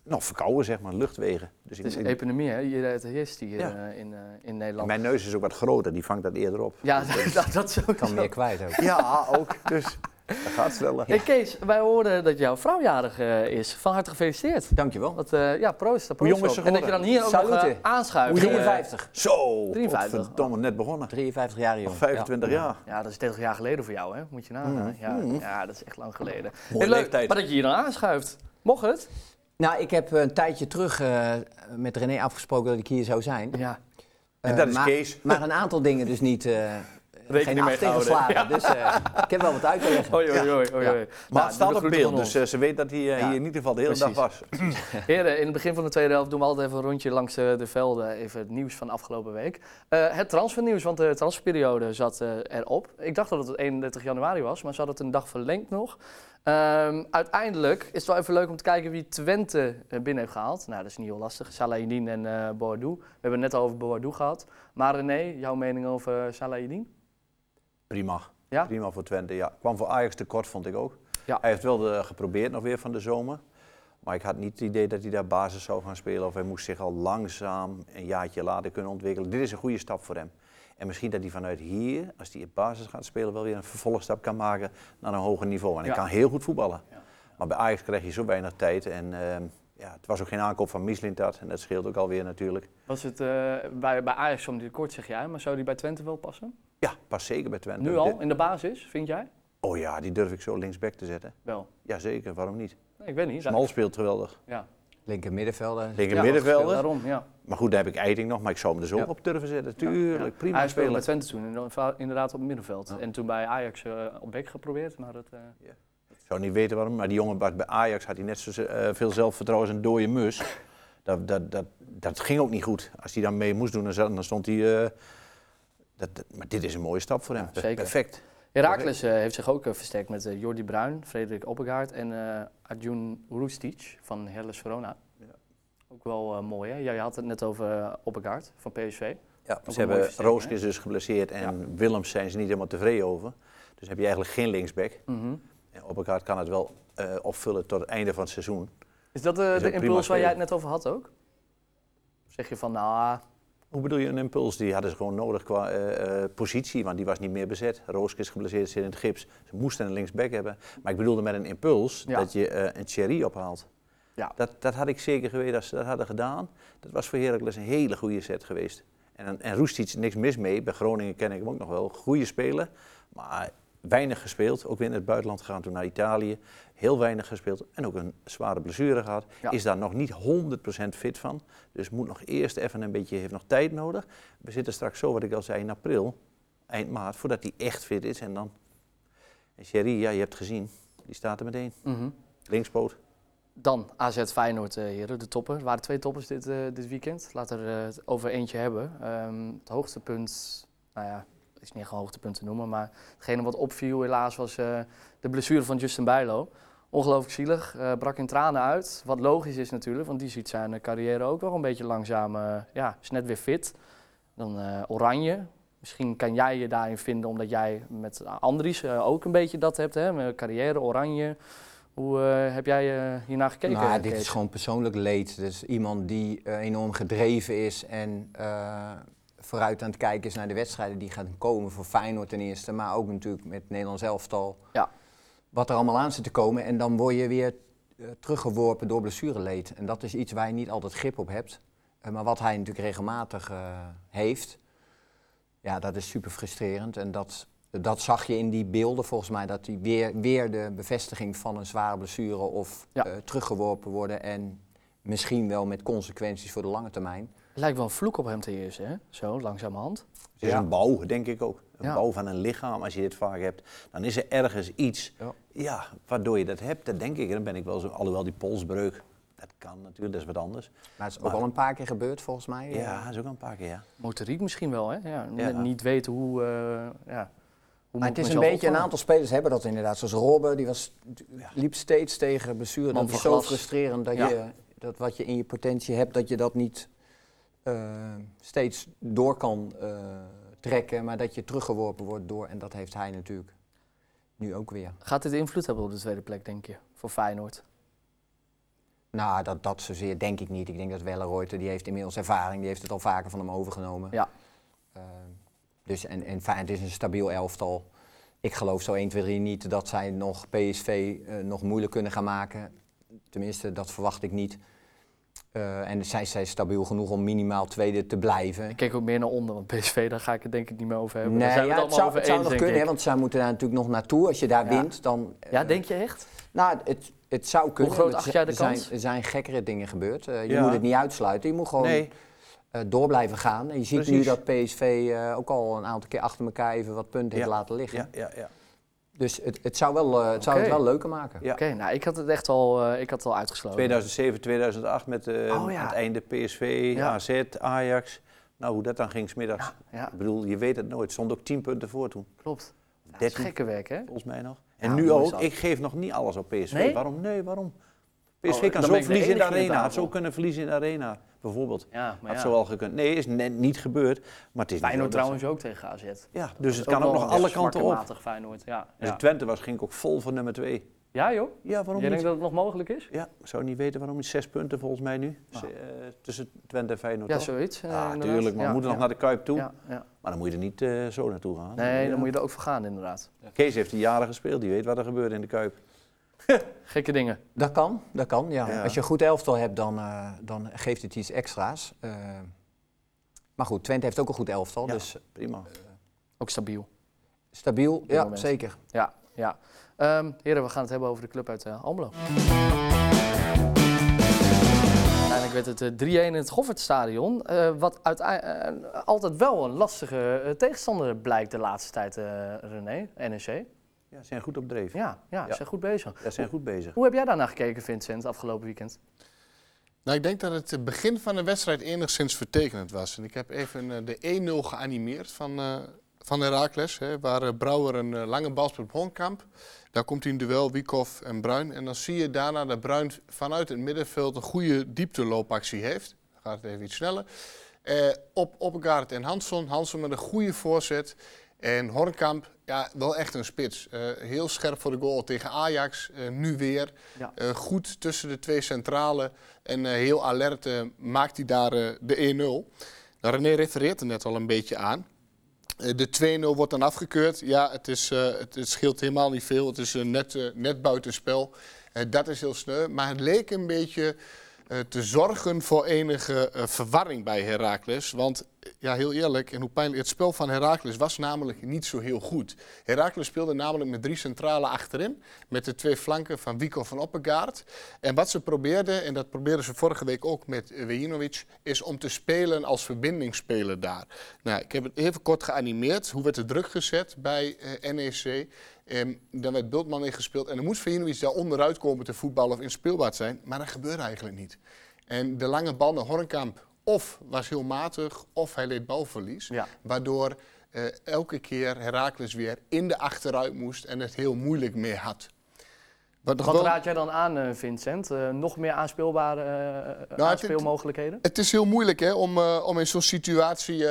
nog verkouden, zeg maar, luchtwegen. Dus Het is ik- epidemie, hè? Je, het heerst hier Ja. eh, in, eh, in Nederland. mijn neus is ook wat groter, die vangt dat eerder op. Ja, dat, dat sowieso. Kan meer kwijt ook. Ja, ook. Dus dat gaat sneller. Hey Kees, wij hoorden dat jouw vrouw jarig eh, is. Van harte gefeliciteerd. Dankjewel. Dat, eh, ja, proost. Hoe proost jong is op. ze En dat je dan hier ook nog Salute. eh, aanschuift. Hoe Eh, 53. Zo, 53. verdomme, net begonnen. 53 jaar jong. 25 jaar. Ja, dat is 30 jaar geleden voor jou, hè? Moet je nagaan. Mm. Ja, Mm. ja, dat is echt lang geleden. Mooie Hey, leuk, leeftijd. Maar dat je hier dan aanschuift. Mocht het? Nou, ik heb een tijdje terug eh, met René afgesproken dat ik hier zou zijn. Ja. En Eh, dat is maar, Kees. Maar een aantal dingen dus niet... eh geen Rekening acht. Dus eh, ik heb wel wat uit te leggen. Oei, oei, oei. oei, Ja. oei. Maar Nou, het staat op beeld, dus ze weet dat hij Ja, hier in ieder geval de hele dag was. Heren, in het begin van de tweede helft doen we altijd even een rondje langs de velden. Even het nieuws van afgelopen week. Eh, het transfernieuws, want de transferperiode zat erop. Ik dacht dat het 31 januari was, maar ze hadden het een dag verlengd nog. Ehm, uiteindelijk is het wel even leuk om te kijken wie Twente eh, binnen heeft gehaald. Nou, dat is niet heel lastig. Salahidin en eh Boadou. We hebben het net al over Boadou gehad. Maar René, jouw mening over Salahidin? Prima. Ja? Prima voor Twente, ja. Kwam voor Ajax tekort, vond ik ook. Ja. Hij heeft wel de, geprobeerd nog weer van de zomer. Maar ik had niet het idee dat hij daar basis zou gaan spelen. Of hij moest zich al langzaam een jaartje later kunnen ontwikkelen. Dit is een goede stap voor hem. En misschien dat hij vanuit hier, als hij in basis gaat spelen, wel weer een vervolgstap kan maken naar een hoger niveau. En hij Ja. kan heel goed voetballen. Ja. Maar bij Ajax krijg je zo weinig tijd. En ehm, ja, het was ook geen aankoop van Mislintat. En dat scheelt ook alweer natuurlijk. Was het eh, bij, bij Ajax kwam die tekort, zeg jij. Maar zou die bij Twente wel passen? Ja, pas zeker bij Twente. Nu al, in de basis, vind jij? Oh ja, die durf ik zo linksback te zetten. Wel. Jazeker, waarom niet? Nee, ik weet niet. Smal speelt geweldig. Ja. Linker middenvelder. Linker middenvelder. Daarom, ja. Maar goed, daar heb ik Eiting nog, maar ik zou hem er zo Ja. op durven zetten. Tuurlijk, prima Hij speelde spelen. Twente toen, in- inderdaad op het middenveld. En toen bij Ajax eh, op bek geprobeerd, maar dat... eh, Ik zou niet weten waarom, maar die jongen bij Ajax had hij net zo eh, veel zelfvertrouwen als een dode mus. Dat, dat, dat, dat ging ook niet goed. Als hij dan mee moest doen, dan stond hij... eh, dat, dat- maar dit is een mooie stap voor hem. Ja, zeker. Perfect. Herakles eh, heeft zich ook eh, versterkt met eh, Jordi Bruin, Frederik Oppegaard en Adjun Rustic van Hellas Verona. Ja. Ook wel mooi, hè? Jij had het net over uh, Oppegaard van PSV. Ja, een ze hebben versterking, Rooske is dus geblesseerd en Willems zijn ze niet helemaal tevreden over. Dus heb je eigenlijk geen linksback. Mhm. En op elkaar kan het wel opvullen tot het einde van het seizoen. Is dat ook de prima impuls waar jij het net over had ook? Of zeg je van, nou, Hoe bedoel je een impuls? Die hadden ze gewoon nodig qua eh, eh, positie, want die was niet meer bezet. Rooske is geblesseerd, zit in het gips. Ze moesten een linksback hebben. Maar ik bedoelde met een impuls Ja. dat je eh, een Thierry ophaalt. Ja. Dat, dat had ik zeker geweten als ze dat hadden gedaan. Dat was voor Heracles een hele goede set geweest. En, en Roestic, niks mis mee. Bij Groningen ken ik hem ook nog wel. Goede speler, maar weinig gespeeld. Ook weer in het buitenland gegaan, toen naar Italië. Heel weinig gespeeld. En ook een zware blessure gehad. Ja. Is daar nog niet 100% fit van. Dus moet nog eerst even een beetje, heeft nog tijd nodig. We zitten straks zo, wat ik al zei, in april, eind maart, voordat hij echt fit is. En dan, en Thierry, ja, je hebt gezien, die staat er meteen. mhm. Linkspoot. Dan AZ Feyenoord, eh, heren, de topper. Er waren twee toppers dit, eh, dit weekend. Laten we het over eentje hebben. Ehm, het hoogtepunt, nou ja, is niet echt een hoogtepunt te noemen, maar hetgene wat opviel helaas was eh, de blessure van Justin Bijlo. Ongelooflijk zielig, eh, brak in tranen uit. Wat logisch is natuurlijk, want die ziet zijn eh, carrière ook wel een beetje langzaam, ja, is net weer fit. Dan Oranje. Misschien kan jij je daarin vinden, omdat jij met Andries ook een beetje dat hebt, hè? Met carrière, Oranje. Hoe heb jij eh, hiernaar gekeken? Nou, dit is gewoon persoonlijk leed. Dus iemand die enorm gedreven is en vooruit aan het kijken is naar de wedstrijden die gaan komen voor Feyenoord ten eerste, maar ook natuurlijk met Nederlands elftal. Ja. Wat er allemaal aan zit te komen en dan word je weer eh, teruggeworpen door blessureleed. En dat is iets waar je niet altijd grip op hebt. Eh, maar wat hij natuurlijk regelmatig eh, heeft, ja, dat is super frustrerend. En dat, dat zag je in die beelden volgens mij, dat hij weer, weer de bevestiging van een zware blessure of Ja. teruggeworpen worden. En misschien wel met consequenties voor de lange termijn. Het lijkt wel een vloek op hem te heersen, hè? Zo, langzamerhand. Het is Ja. een bouw, denk ik ook. Een Ja. bouw van een lichaam, als je dit vaak hebt. Dan is er ergens iets, Ja. ja. waardoor je dat hebt. Dat denk ik. Dan ben ik wel zo, alhoewel die polsbreuk, dat kan natuurlijk, dat is wat anders. Maar het is ook Maar- al een paar keer gebeurd volgens mij. eh. Ja, dat is ook al een paar keer, ja. Motoriek misschien wel, hè? Ja, net niet weten hoe... eh, ja, hoe Maar het is een beetje, een aantal spelers hebben dat inderdaad. Zoals Robben, die was, liep steeds tegen blessure. Dat is zo frustrerend dat, Ja. je, dat wat je in je potentie hebt, dat je dat niet eh, steeds door kan eh, trekken. Maar dat je teruggeworpen wordt door. En dat heeft hij natuurlijk nu ook weer. Gaat dit invloed hebben op de tweede plek, denk je? Voor Feyenoord? Nou, dat, dat zozeer denk ik niet. Ik denk dat Welleroyte, die heeft inmiddels ervaring. Die heeft het al vaker van hem overgenomen. Ja. Eh, dus en, en het is een stabiel elftal. Ik geloof zo 1, 2, 3 niet dat zij nog PSV eh, nog moeilijk kunnen gaan maken. Tenminste, dat verwacht ik niet. Eh, en zij zijn stabiel genoeg om minimaal tweede te blijven. Ik kijk ook meer naar onder, want PSV, daar ga ik het denk ik niet meer over hebben. Nee, zijn ja, het zou, over het zou nog kunnen, hè, want zij moeten daar natuurlijk nog naartoe. Als je daar Ja. wint, dan... Ja, eh, denk je echt? Nou, het, het zou kunnen. groot Er acht zi- jij de zijn, kans? Er zijn gekkere dingen gebeurd. Eh, je Ja. moet het niet uitsluiten. Je moet gewoon Nee, eh, door blijven gaan. En je ziet nu dat PSV eh, ook al een aantal keer achter elkaar even wat punten heeft Ja. laten liggen. ja, ja, ja. Dus het, het zou, wel, eh, het, zou het wel leuker maken. Ja. Oké, nou, ik had het echt al, eh, ik had het al uitgesloten. 2007, 2008 met eh, Oh, ja. aan het einde PSV, Ja. AZ, Ajax. Nou, hoe dat dan ging smiddags. Ja, Ik bedoel, je weet het nooit. Het stond ook 10 punten voor toen. klopt. Ja, dat is 13. gekke werk, hè? Volgens mij nog. En Ja, nu ook, ik geef nog niet alles op PSV. Nee? Waarom? Nee, waarom? Oh, PSV dan kan zo verliezen in de enige in de arena. Had zo kunnen verliezen in de arena, bijvoorbeeld. Ja, maar Had ja. zo al gekund. Nee, is net niet gebeurd. Maar het is Feyenoord trouwens ook tegen AZ. Ja, dus het kan ook nog alle kanten op. matig Feyenoord, ja. Het Twente was, ging ik ook vol voor nummer 2. ja joh? Ja, waarom Jij denkt dat het nog mogelijk is? Ja, ik zou niet weten waarom. Zes punten volgens mij nu. Ah. Eh, tussen Twente en Feyenoord. Ja, toch? zoiets. inderdaad. tuurlijk. Maar Ja, we moeten ja. nog naar de Kuip toe. Ja, ja. Maar dan moet je er niet eh, zo naartoe gaan. Nee, dan moet je er ook voor gaan inderdaad. Kees heeft die jaren gespeeld. Die weet wat er gebeurt in de Kuip. Gekke dingen. Dat kan, dat kan, ja. Ja. Als je een goed elftal hebt, dan, eh, dan geeft het iets extra's. Eh, maar goed, Twente heeft ook een goed elftal, Ja. dus Prima. Ook stabiel. stabiel. Ja, moment. zeker. Ja, ja. Ehm, heren, we gaan het hebben over de club uit eh, Almelo. Uiteindelijk werd het eh, 3-1 in het Goffertstadion. eh wat uiteindelijk altijd wel een lastige eh, tegenstander blijkt de laatste tijd, eh René, NEC. Ja, ze zijn goed op dreef. Ja, ja, ze zijn goed bezig. Ja, ze zijn goed bezig. Hoe heb jij daarnaar gekeken, Vincent, afgelopen weekend? Nou, ik denk dat het begin van de wedstrijd enigszins vertekenend was. En ik heb even eh, de 1-0 geanimeerd van, eh van Heracles. Hè, waar eh, Brouwer een eh, lange bal speelt op Honkamp. Daar komt hij in duel, Wiekoff en Bruin. En dan zie je daarna dat Bruin vanuit het middenveld een goede diepteloopactie heeft. Dan gaat het even iets sneller. Eh, op Oppegaard en Hansson. Hansson met een goede voorzet. En Hornkamp, ja, wel echt een spits. Eh, heel scherp voor de goal tegen Ajax. Eh, nu weer. Ja. Eh, goed tussen de twee centralen. En heel alert maakt hij daar de 1-0. Nou, René refereert er net al een beetje aan. De 2-0 wordt dan afgekeurd. Ja, het, is, het, het scheelt helemaal niet veel. Het is net, net buitenspel. Dat is heel sneu. Maar het leek een beetje te zorgen voor enige eh, verwarring bij Heracles. Want, eh, ja, heel eerlijk, en hoe pijnlijk, het spel van Heracles was namelijk niet zo heel goed. Heracles speelde namelijk met drie centralen achterin. Met de twee flanken van Wico van Oppegaard. En wat ze probeerden, en dat probeerden ze vorige week ook met eh, Wejinovic, is om te spelen als verbindingsspeler daar. Nou, ik heb het even kort geanimeerd. Hoe werd de druk gezet bij eh, NEC? Ehm, dan werd Bultman ingespeeld. En dan moest Vejinovic daar onderuit komen te voetballen of inspeelbaar zijn. Maar dat gebeurde eigenlijk niet. En de lange bal naar Hornkamp of was heel matig, of hij leed balverlies. Ja. Waardoor eh, elke keer Heracles weer in de achteruit moest en het heel moeilijk mee had. Wat raad jij dan aan, eh, Vincent? Eh, nog meer aanspeelbare het- aanspeelmogelijkheden? Het is heel moeilijk hè, om, om in zo'n situatie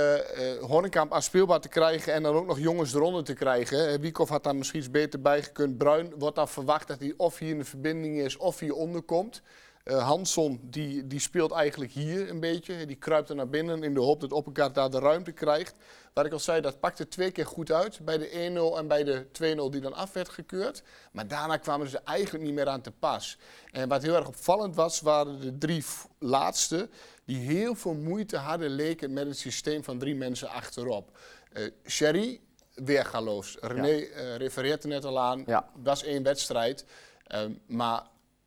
Hornekamp aanspeelbaar te krijgen en dan ook nog jongens eronder te krijgen. Wiekhoff had daar misschien iets beter bij gekund. Bruin wordt dan verwacht dat hij of hier in de verbinding is of hier onderkomt. Eh Hansson die, die speelt eigenlijk hier een beetje. Die kruipt er naar binnen in de hoop dat Oppegaard daar de ruimte krijgt. Wat ik al zei, dat pakte twee keer goed uit. Bij de 1-0 en bij de 2-0 die dan af werd gekeurd. Maar daarna kwamen ze eigenlijk niet meer aan te pas. En wat heel erg opvallend was, waren de drie laatste. Die heel veel moeite hadden leken met het systeem van drie mensen achterop. Eh Sherry, weergaloos. René eh, refereert er net al aan. Ja. was één wedstrijd. Ehm, maar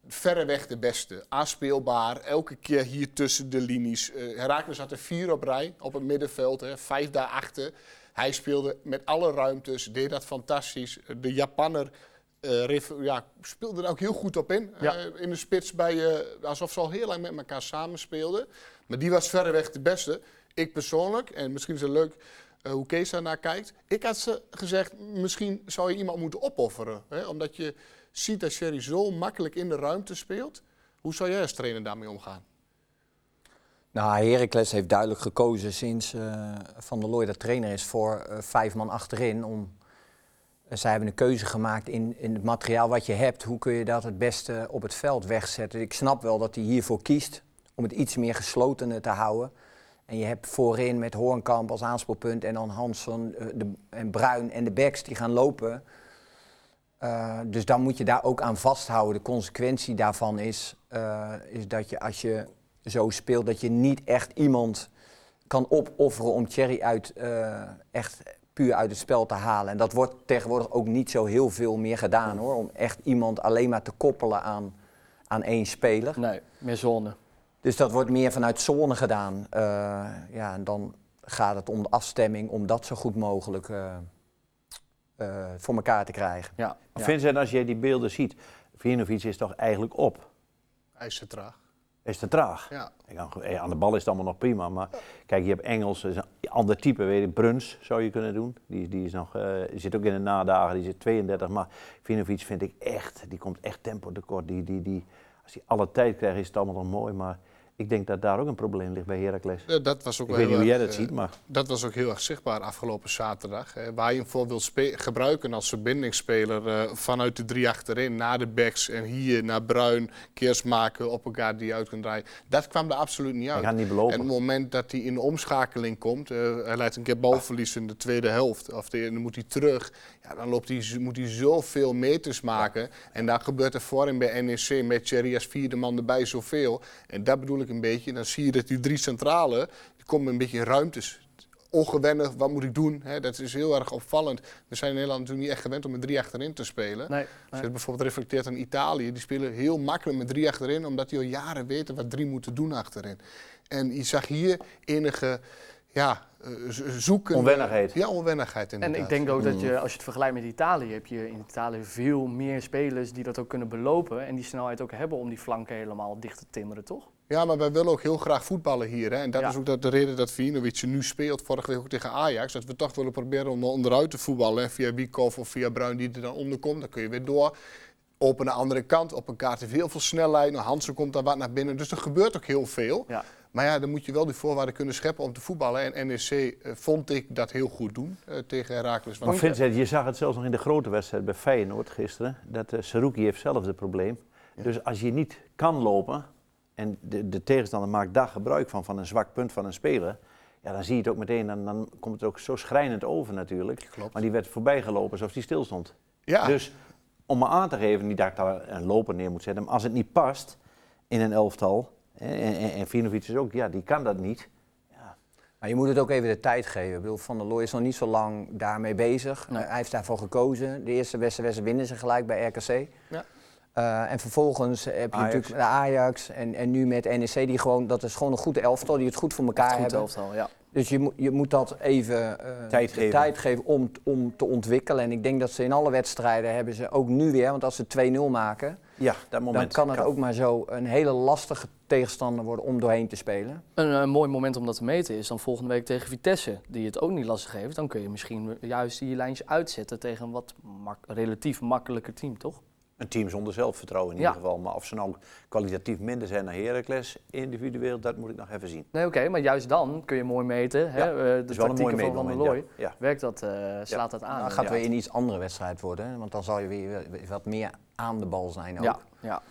verreweg de beste. Aanspeelbaar, elke keer hier tussen de linies. Eh Herakles had er vier op rij op het middenveld, hè, vijf daarachter. Hij speelde met alle ruimtes, deed dat fantastisch. De Japanner eh, ja, speelde er ook heel goed op in. Ja. Eh, in de spits, bij, eh, alsof ze al heel lang met elkaar samenspeelden. Maar die was verreweg de beste. Ik persoonlijk, en misschien is het leuk hoe Kees daarnaar kijkt. Ik had ze gezegd, misschien zou je iemand moeten opofferen. Hè? Omdat je ziet dat Sherry zo makkelijk in de ruimte speelt. Hoe zou jij als trainer daarmee omgaan? Nou, Heracles heeft duidelijk gekozen sinds eh, Van der Looy dat trainer is voor eh, vijf man achterin. Om, eh, zij hebben een keuze gemaakt in, in het materiaal wat je hebt. Hoe kun je dat het beste op het veld wegzetten? Ik snap wel dat hij hiervoor kiest om het iets meer gesloten te houden. En je hebt voorin met Hoornkamp als aanspoelpunt en dan Hansson eh, de, en Bruin en de backs die gaan lopen. Uh, dus dan moet je daar ook aan vasthouden. De consequentie daarvan is, uh, is dat je als je zo speelt, dat je niet echt iemand kan opofferen om Thierry uit, uh, echt puur uit het spel te halen. En dat wordt tegenwoordig ook niet zo heel veel meer gedaan hoor. Om echt iemand alleen maar te koppelen aan, aan één speler. Nee, meer zone. Dus dat wordt meer vanuit zone gedaan. Ja, en dan gaat het om de afstemming, om dat zo goed mogelijk uh, uh, voor elkaar te krijgen. Ja, ja. Vincent, als jij die beelden ziet, Vinovic is toch eigenlijk op? Hij is te traag. is te traag. Ja. Eh, aan de bal is het allemaal nog prima, maar kijk, je hebt Engels, is een ander type, weet ik. Bruns zou je kunnen doen. Die, die, is nog, eh, die zit ook in de nadagen, die zit 32, maar Vinovic vind ik echt, die komt echt tempo tekort. Die, die, die, als hij alle tijd krijgt is het allemaal nog mooi, maar ik denk dat daar ook een probleem ligt bij Heracles. Eh, Dat was ook Ik wel weet niet hoe heel jij dat eh, ziet, maar Dat was ook heel erg zichtbaar afgelopen zaterdag. hè, waar je hem voor wil spe- gebruiken als verbindingsspeler eh, vanuit de drie achterin naar de backs en hier naar Bruin, keers maken op elkaar die je uit kunt draaien. Dat kwam er absoluut niet uit. ga niet En belopen. op het moment dat hij in de omschakeling komt, eh, hij leidt een keer balverlies in de tweede helft, of de- dan moet hij terug, ja, dan loopt hij, z- moet hij zoveel meters maken. En daar gebeurt er voorin bij NEC met Thierry als vierde man erbij zoveel. En dat bedoel ik een beetje. Dan zie je dat die drie centralen, die komen een beetje in ruimtes. Ongewennig, wat moet ik doen? Dat is heel erg opvallend. We zijn in Nederland natuurlijk niet echt gewend om met drie achterin te spelen. Nee, Als je nee. het bijvoorbeeld reflecteert aan Italië, die spelen heel makkelijk met drie achterin, omdat die al jaren weten wat drie moeten doen achterin. En je zag hier enige ja, zoeken. Onwennigheid. Ja, onwennigheid En inderdaad. ik denk ook dat je, als je het vergelijkt met Italië, heb je in Italië veel meer spelers die dat ook kunnen belopen. En die snelheid ook hebben om die flanken helemaal dicht te timmeren, toch? Ja, maar wij willen ook heel graag voetballen hier. Hè? En dat Ja. is ook dat de reden dat Vinovic nu speelt, vorige week ook tegen Ajax. Dat we toch willen proberen om er onderuit te voetballen. En via Wiekhoff of via Bruin die er dan onder komt, dan kun je weer door. Open de andere kant, op een kaart heeft heel veel snelheid. Nou, Hansen komt daar wat naar binnen. Dus er gebeurt ook heel veel. Ja. Maar ja, dan moet je wel die voorwaarden kunnen scheppen om te voetballen. En NEC eh, vond ik dat heel goed doen eh, tegen Heracles. Maar Vincent, je zag het zelfs nog in de grote wedstrijd bij Feyenoord gisteren. Dat uh, Saruki heeft zelf het probleem. Dus als je niet kan lopen en de, de tegenstander maakt daar gebruik van, van een zwak punt van een speler. Ja, dan zie je het ook meteen, dan, dan komt het ook zo schrijnend over natuurlijk. Klopt. Maar die werd voorbij gelopen alsof hij stil stond. Ja, Dus om me aan te geven, niet dat ik daar een loper neer moet zetten, maar als het niet past in een elftal, en, en, en Vinovic is ook, ja, die kan dat niet. Maar je moet het ook even de tijd geven. Ik bedoel, Van der Looy is nog niet zo lang daarmee bezig. Nee. Hij heeft daarvoor gekozen. De eerste wedstrijd winnen ze gelijk bij RKC. Ja. Eh, en vervolgens heb je Ajax. natuurlijk de Ajax en, en nu met NEC, die gewoon, dat is gewoon een goede elftal, die het goed voor elkaar Goed hebben. elftal, ja. Dus je, moet- je moet dat even eh, Tijd de geven. tijd geven om, om te ontwikkelen. En ik denk dat ze in alle wedstrijden hebben ze ook nu weer, want als ze 2-0 maken, Ja, dat moment. dan kan het ook maar zo een hele lastige tegenstander worden om doorheen te spelen. Een, eh, mooi moment om dat te meten is dan volgende week tegen Vitesse, die het ook niet lastig heeft. Dan kun je misschien juist die lijntje uitzetten tegen een wat mak- relatief makkelijker team, toch? Een team zonder zelfvertrouwen in Ja. ieder geval. Maar of ze nou kwalitatief minder zijn dan Heracles, individueel, dat moet ik nog even zien. Nee, oké, maar juist dan kun je mooi meten. Hè? Ja, eh, de is wel een mooi tactieken van Van der Looy. ja. Ja. Werkt dat, eh, slaat dat aan? Dan gaat inderdaad. weer een iets andere wedstrijd worden, hè, want dan zal je weer wat meer aan de bal zijn ook. Ja, ja,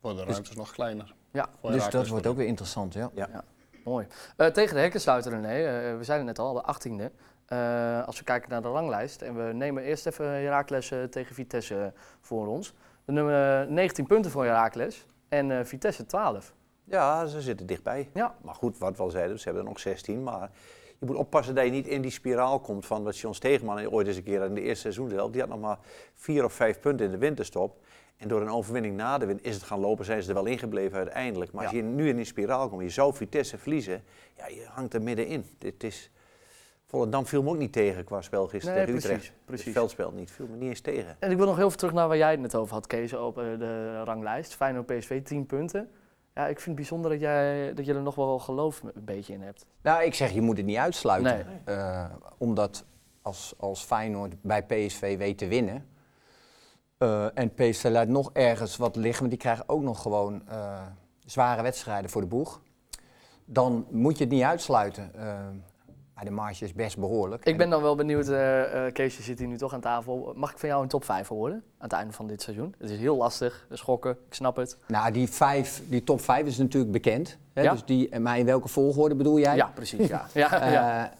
worden de ruimtes nog kleiner. Ja. Dus dat wordt ook weer interessant, ja. Ja. Mooi. Eh, tegen de hekkensluiter René, eh, we zeiden het net al, de 18e. Eh, als we kijken naar de ranglijst en we nemen eerst even Heracles eh, tegen Vitesse voor ons. De nummer 19 punten voor Heracles en Vitesse 12. Ja, ze zitten dichtbij. Ja. Maar goed, wat we al zeiden, ze hebben er nog 16. Maar je moet oppassen dat je niet in die spiraal komt van wat John Stegeman ooit eens een keer in de eerste seizoenshelft. Die had nog maar vier of vijf punten in de winterstop. En door een overwinning na de win is het gaan lopen, zijn ze er wel ingebleven uiteindelijk. Maar als je nu in die spiraal komt, je zou Vitesse verliezen, ja, je hangt er middenin. Dit is... Volendam viel me ook niet tegen qua spel gisteren Nee, tegen precies, Utrecht. precies. Het veldspel niet, viel me niet eens tegen. En ik wil nog heel even terug naar waar jij het net over had, Kees, op eh, de ranglijst. Feyenoord PSV 10 punten. Ja, ik vind het bijzonder dat, jij, dat je er nog wel geloof een beetje in hebt. Nou, ik zeg, je moet het niet uitsluiten. Nee. Eh, omdat als, als Feyenoord bij PSV weet te winnen... eh, en PSV laat nog ergens wat liggen, want die krijgen ook nog gewoon eh, zware wedstrijden voor de boeg. Dan moet je het niet uitsluiten. Maar de marge is best behoorlijk. Ik En- ben dan wel benieuwd, Kees, je zit hier nu toch aan tafel. Mag ik van jou een top 5 horen aan het einde van dit seizoen? Het is heel lastig, schokken, ik snap het. Nou, die, vijf, die top 5 is natuurlijk bekend. Hè? Ja. Dus die, maar in welke volgorde bedoel jij? Ja, precies, ja. ja, ja.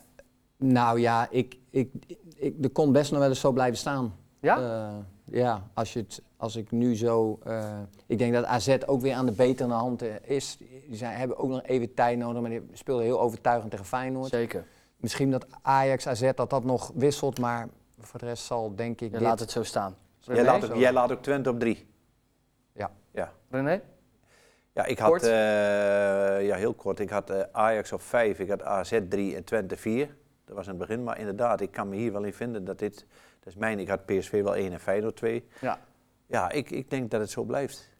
Nou ja, ik, ik, ik, er kon best nog wel eens zo blijven staan. ja? Ja, als, je het, als ik nu zo. eh, ik denk dat AZ ook weer aan de betere hand eh, is. Die zijn, hebben ook nog even tijd nodig, maar die speelden heel overtuigend tegen Feyenoord. Zeker. Misschien dat Ajax, AZ, dat dat nog wisselt, maar voor de rest zal denk ik. Je dit- laat het zo staan. Jij laat, ook, jij laat ook Twente op drie. Ja. Ja. René? Ja, ik had, Kort? eh, ja, heel kort. Ik had eh, Ajax op 5, ik had AZ 3 en Twente 4. Dat was in het begin, maar inderdaad, ik kan me hier wel in vinden dat dit, dat is mijn, ik had PSV wel 1 en Feyenoord 2. Ja. Ja, ik, ik denk dat het zo blijft.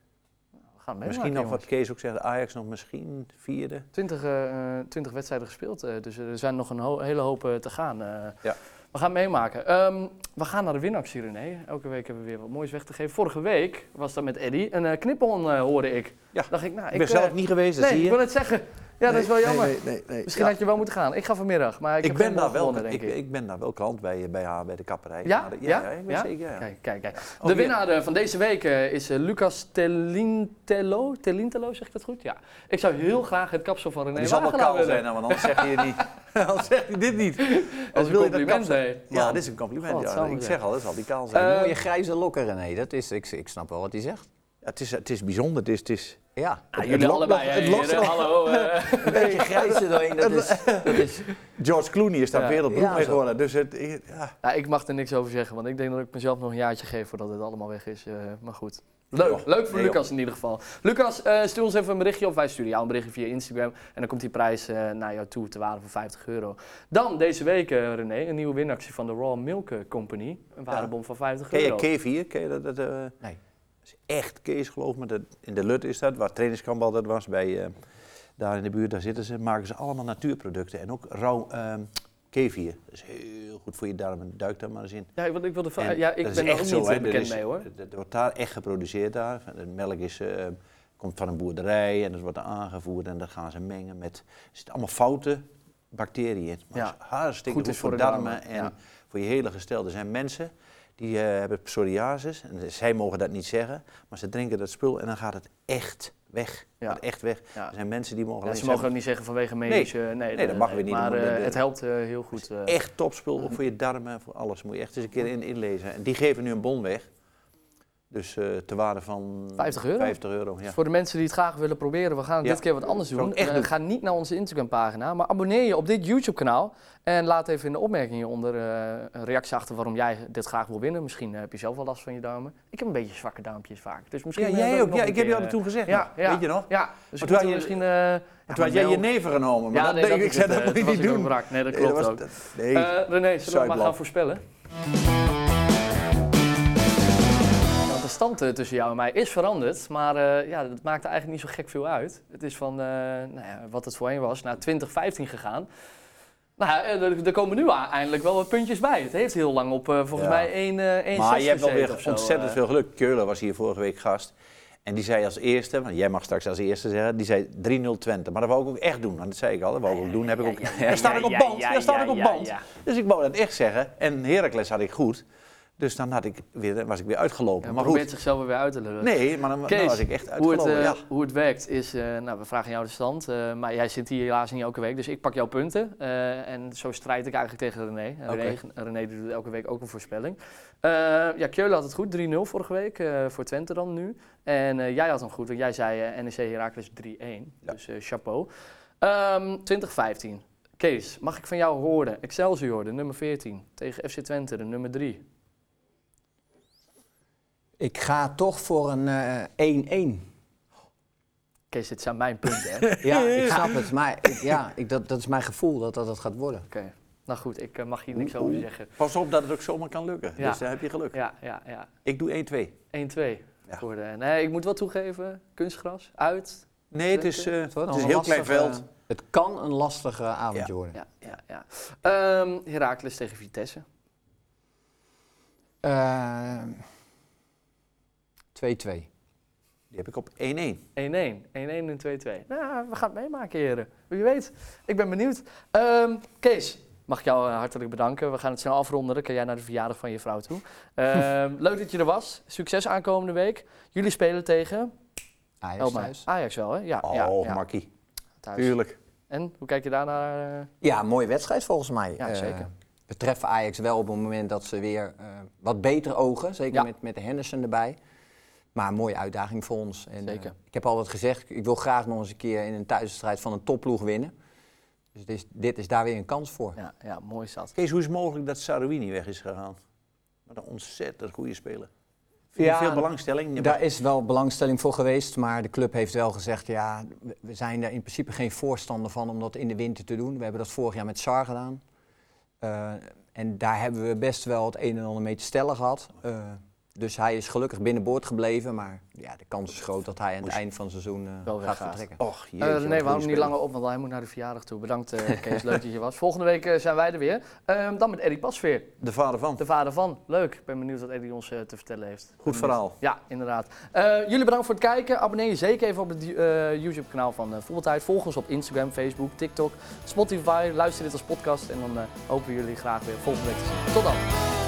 We gaan meemaken, Misschien nog wat Kees ook zegt, Ajax nog misschien vierde. 20, eh, 20 wedstrijden gespeeld, eh, dus er zijn nog een ho- hele hoop eh, te gaan. eh. Ja. We gaan meemaken. Ehm, we gaan naar de winactie, René. Elke week hebben we weer wat moois weg te geven. Vorige week was dat met Eddy. Een eh knippel eh, hoorde ik. Ja. Dacht ik, nou, Ik ik ben eh, zelf niet geweest, Nee, zie ik je. wil het zeggen. Ja, dat is wel jammer. Nee, nee, nee. Misschien Ja. had je wel moeten gaan. Ik ga vanmiddag, maar ik, Ik, ben daar wel, gewonnen, ik, denk ik. ik ben daar wel klant bij, bij haar, bij de kapperij. Ja? Ja? ja, ik Ja? zeker, ja. Kijk, kijk, kijk. Oh, De winnaar eh, van deze week eh, is eh, Lucas Telintello. Telintello, zeg ik dat goed? Ja. Ik zou heel graag het kapsel van René Die zal wel kaal zijn, want anders zeg je niet. anders zeg je dit niet. Als wil je dat kapsel- Ja, dit is een compliment. Ik zeg. al, dat zal die kaal zijn. Eh, Mooie grijze lokken, René. Dat is, ik, ik snap wel wat hij zegt. Het, is, het is bijzonder. Het is, het is, Ja. Ah, jullie allebei, nog- het lokt heren. nog. Hallo. eh. Een beetje grijs doorheen, dat is... Dat is George Clooney is daar Ja. wereldberoemd Ja, mee zo. geworden. Dus het, ja. Ja, ik mag er niks over zeggen, want ik denk dat ik mezelf nog een jaartje geef voordat het allemaal weg is. eh, maar goed. Leuk, leuk voor Nee, joh. Lucas in ieder geval. Lucas, eh, stuur ons even een berichtje of wij sturen jou een berichtje via Instagram. En dan komt die prijs eh, naar jou toe te waarde van 50 euro. Dan deze week, eh, René, een nieuwe winactie van de Raw Milk Company. Een waardebon van 50 Ken je euro. K4? Ken je dat? dat eh, Nee. Dat is echt Kees, geloof me. Dat, in de Lut is dat, waar trainingskamp altijd was. Bij, eh, daar in de buurt, daar zitten ze. Maken ze allemaal natuurproducten. En ook rauw K4. Dat is heel goed voor je darmen. Duik daar maar eens in. Ja, ik, ik wilde ja, ik dat ben er ook echt niet zo, bekend Dat is- mee hoor. Dat wordt daar echt geproduceerd daar. De melk is, eh, komt van een boerderij en dat wordt aangevoerd en dat gaan ze mengen met... Er zitten allemaal foute bacteriën in. Maar Ja. hartstikke Goed voor voor de darmen darmen, en ja. voor je hele gestel. Er zijn mensen die eh, hebben psoriasis en zij mogen dat niet zeggen, maar ze drinken dat spul en dan gaat het echt weg. Ja. Gaat echt weg. Ja. Er zijn mensen die mogen Ja, ze mogen ook zeggen, niet zeggen vanwege medische... Nee, Nee, dat mag weer niet, Maar eh, het helpt eh, heel goed. echt topspul, ook voor je darmen, voor alles. Moet je echt eens een keer in, inlezen. En die geven nu een bon weg. Dus eh te waarde van 50 euro? 50 euro, ja. Dus Voor de mensen die het graag willen proberen, we gaan Ja. dit keer wat anders Zou doen. ik echt Eh, doen. ga niet naar onze Instagram-pagina, maar abonneer je op dit YouTube-kanaal. En laat even in de opmerkingen hieronder eh, een reactie achter waarom jij dit graag wil winnen. Misschien heb je zelf wel last van je duimen. Ik heb een beetje zwakke duimpjes vaak. Dus misschien Ja, jij ik ook. Ja, ik heb jou dat toen gezegd. Ja. Weet je nog? Ja, dus toen had je- misschien... Toen had jij je neven genomen. Maar Ja, dat nee, dat ik. zei, het, dat moet je niet ik doen. Nee, dat klopt ook. nee. René, zullen we maar gaan voorspellen? Want de stand eh, tussen jou en mij is veranderd, maar eh, ja, dat maakte eigenlijk niet zo gek veel uit. Het is van, eh, nou ja, wat het voorheen was, naar 2015 gegaan. Nou, ja, er, er komen nu eindelijk wel wat puntjes bij. Het heeft heel lang op, volgens Ja. mij, 1 eh 1 Maar je hebt wel weer ontzettend veel geluk. Keulen was hier vorige week gast. En die zei als eerste, want jij mag straks als eerste zeggen, die zei 3-0 Twente. Maar dat wou ik ook echt doen, want dat zei ik al. Dat wou ik ook doen. Heb ik ook, daar sta ik op band. Daar sta ik op band. Dus ik wou dat echt zeggen. En Heracles had ik goed. Dus dan had ik weer, was ik weer uitgelopen. Ja, maar probeert goed. zichzelf er weer uit te lullen. Nee, maar dan, was ik echt hoe het, uitgelopen. eh, hoe het werkt is, eh, nou, we vragen jou de stand, eh, maar jij zit hier helaas niet elke week, dus ik pak jouw punten. en zo strijd ik eigenlijk tegen René. En René, René doet elke week ook een voorspelling. Ja, Keulen had het goed, 3-0 vorige week, voor Twente dan nu. En jij had hem goed, want jij zei NEC Heracles 3-1, Ja. dus chapeau. Ehm 2015. Kees, mag ik van jou horen? Excelsior, de nummer 14, tegen FC Twente, de nummer 3. Ik ga toch voor een eh, 1-1. Kees, dit zijn mijn punten, hè? Oké, ja, ik snap het. Maar ik, ja, ik, dat, dat is mijn gevoel dat dat gaat worden. nou goed, ik eh, mag hier niks over zeggen. Pas op dat het ook zomaar kan lukken. Ja. Dus daar heb je geluk. Ja, ja, ja. Ik doe 1-2. 1-2. Ja. Voor de, nee, ik moet wel toegeven, kunstgras, uit. Nee, het is, eh, Het, is een heel klein veld. Het kan een lastige avondje Ja. worden. Ja, ja, ja. Ehm Heracles tegen Vitesse. Eh, 2-2. Die heb ik op 1-1. 1-1. 1-1 en 2-2. Nou, we gaan het meemaken, heren. Wie weet. Ik ben benieuwd. Ehm, Kees, mag ik jou eh, hartelijk bedanken. We gaan het snel afronden. Dan kan jij naar de verjaardag van je vrouw toe. Ehm, leuk dat je er was. Succes aankomende week. Jullie spelen tegen Ajax Elma. thuis. Ajax wel, hè? Ja, Oh, ja, ja, makkie. thuis. Tuurlijk. En, hoe kijk je daarnaar? eh? Ja, mooie wedstrijd volgens mij. Ja, Eh, zeker. we treffen Ajax wel op het moment dat ze weer eh, wat beter ogen. Zeker Ja. met, met de Henderson erbij. Maar een mooie uitdaging voor ons. En, eh, Zeker. ik heb altijd gezegd, ik wil graag nog eens een keer in een thuiswedstrijd van een topploeg winnen. Dus dit is, dit is daar weer een kans voor. Ja, ja, mooi zat. Kees, hoe is het mogelijk dat Sarouini weg is gegaan? Wat een ontzettend goede speler. Vind je Ja, veel belangstelling? Daar is wel belangstelling voor geweest, maar de club heeft wel gezegd, ja, we- zijn daar in principe geen voorstander van om dat in de winter te doen. We hebben dat vorig jaar met SAR gedaan. Eh, en daar hebben we best wel het een en ander mee te stellen gehad. Eh, dus hij is gelukkig binnenboord gebleven. Maar ja, de kans is groot dat hij aan het eind van het seizoen eh, gaat weggaat. vertrekken. Och, jeetje, Eh, nee, we houden niet langer op, want hij moet naar de verjaardag toe. Bedankt eh, Kees, leuk dat je hier was. Volgende week zijn wij er weer. Ehm, dan met Eddie Pasveer, De vader van. de vader van. Leuk, ik ben benieuwd wat Eddie ons te vertellen heeft. Goed verhaal. Ja, inderdaad. Jullie bedankt voor het kijken. Abonneer je zeker even op het eh, YouTube-kanaal van Voetbaltijd. Volg ons op Instagram, Facebook, TikTok, Spotify. Luister dit als podcast en dan hopen we jullie graag weer volgende week te zien. Tot dan.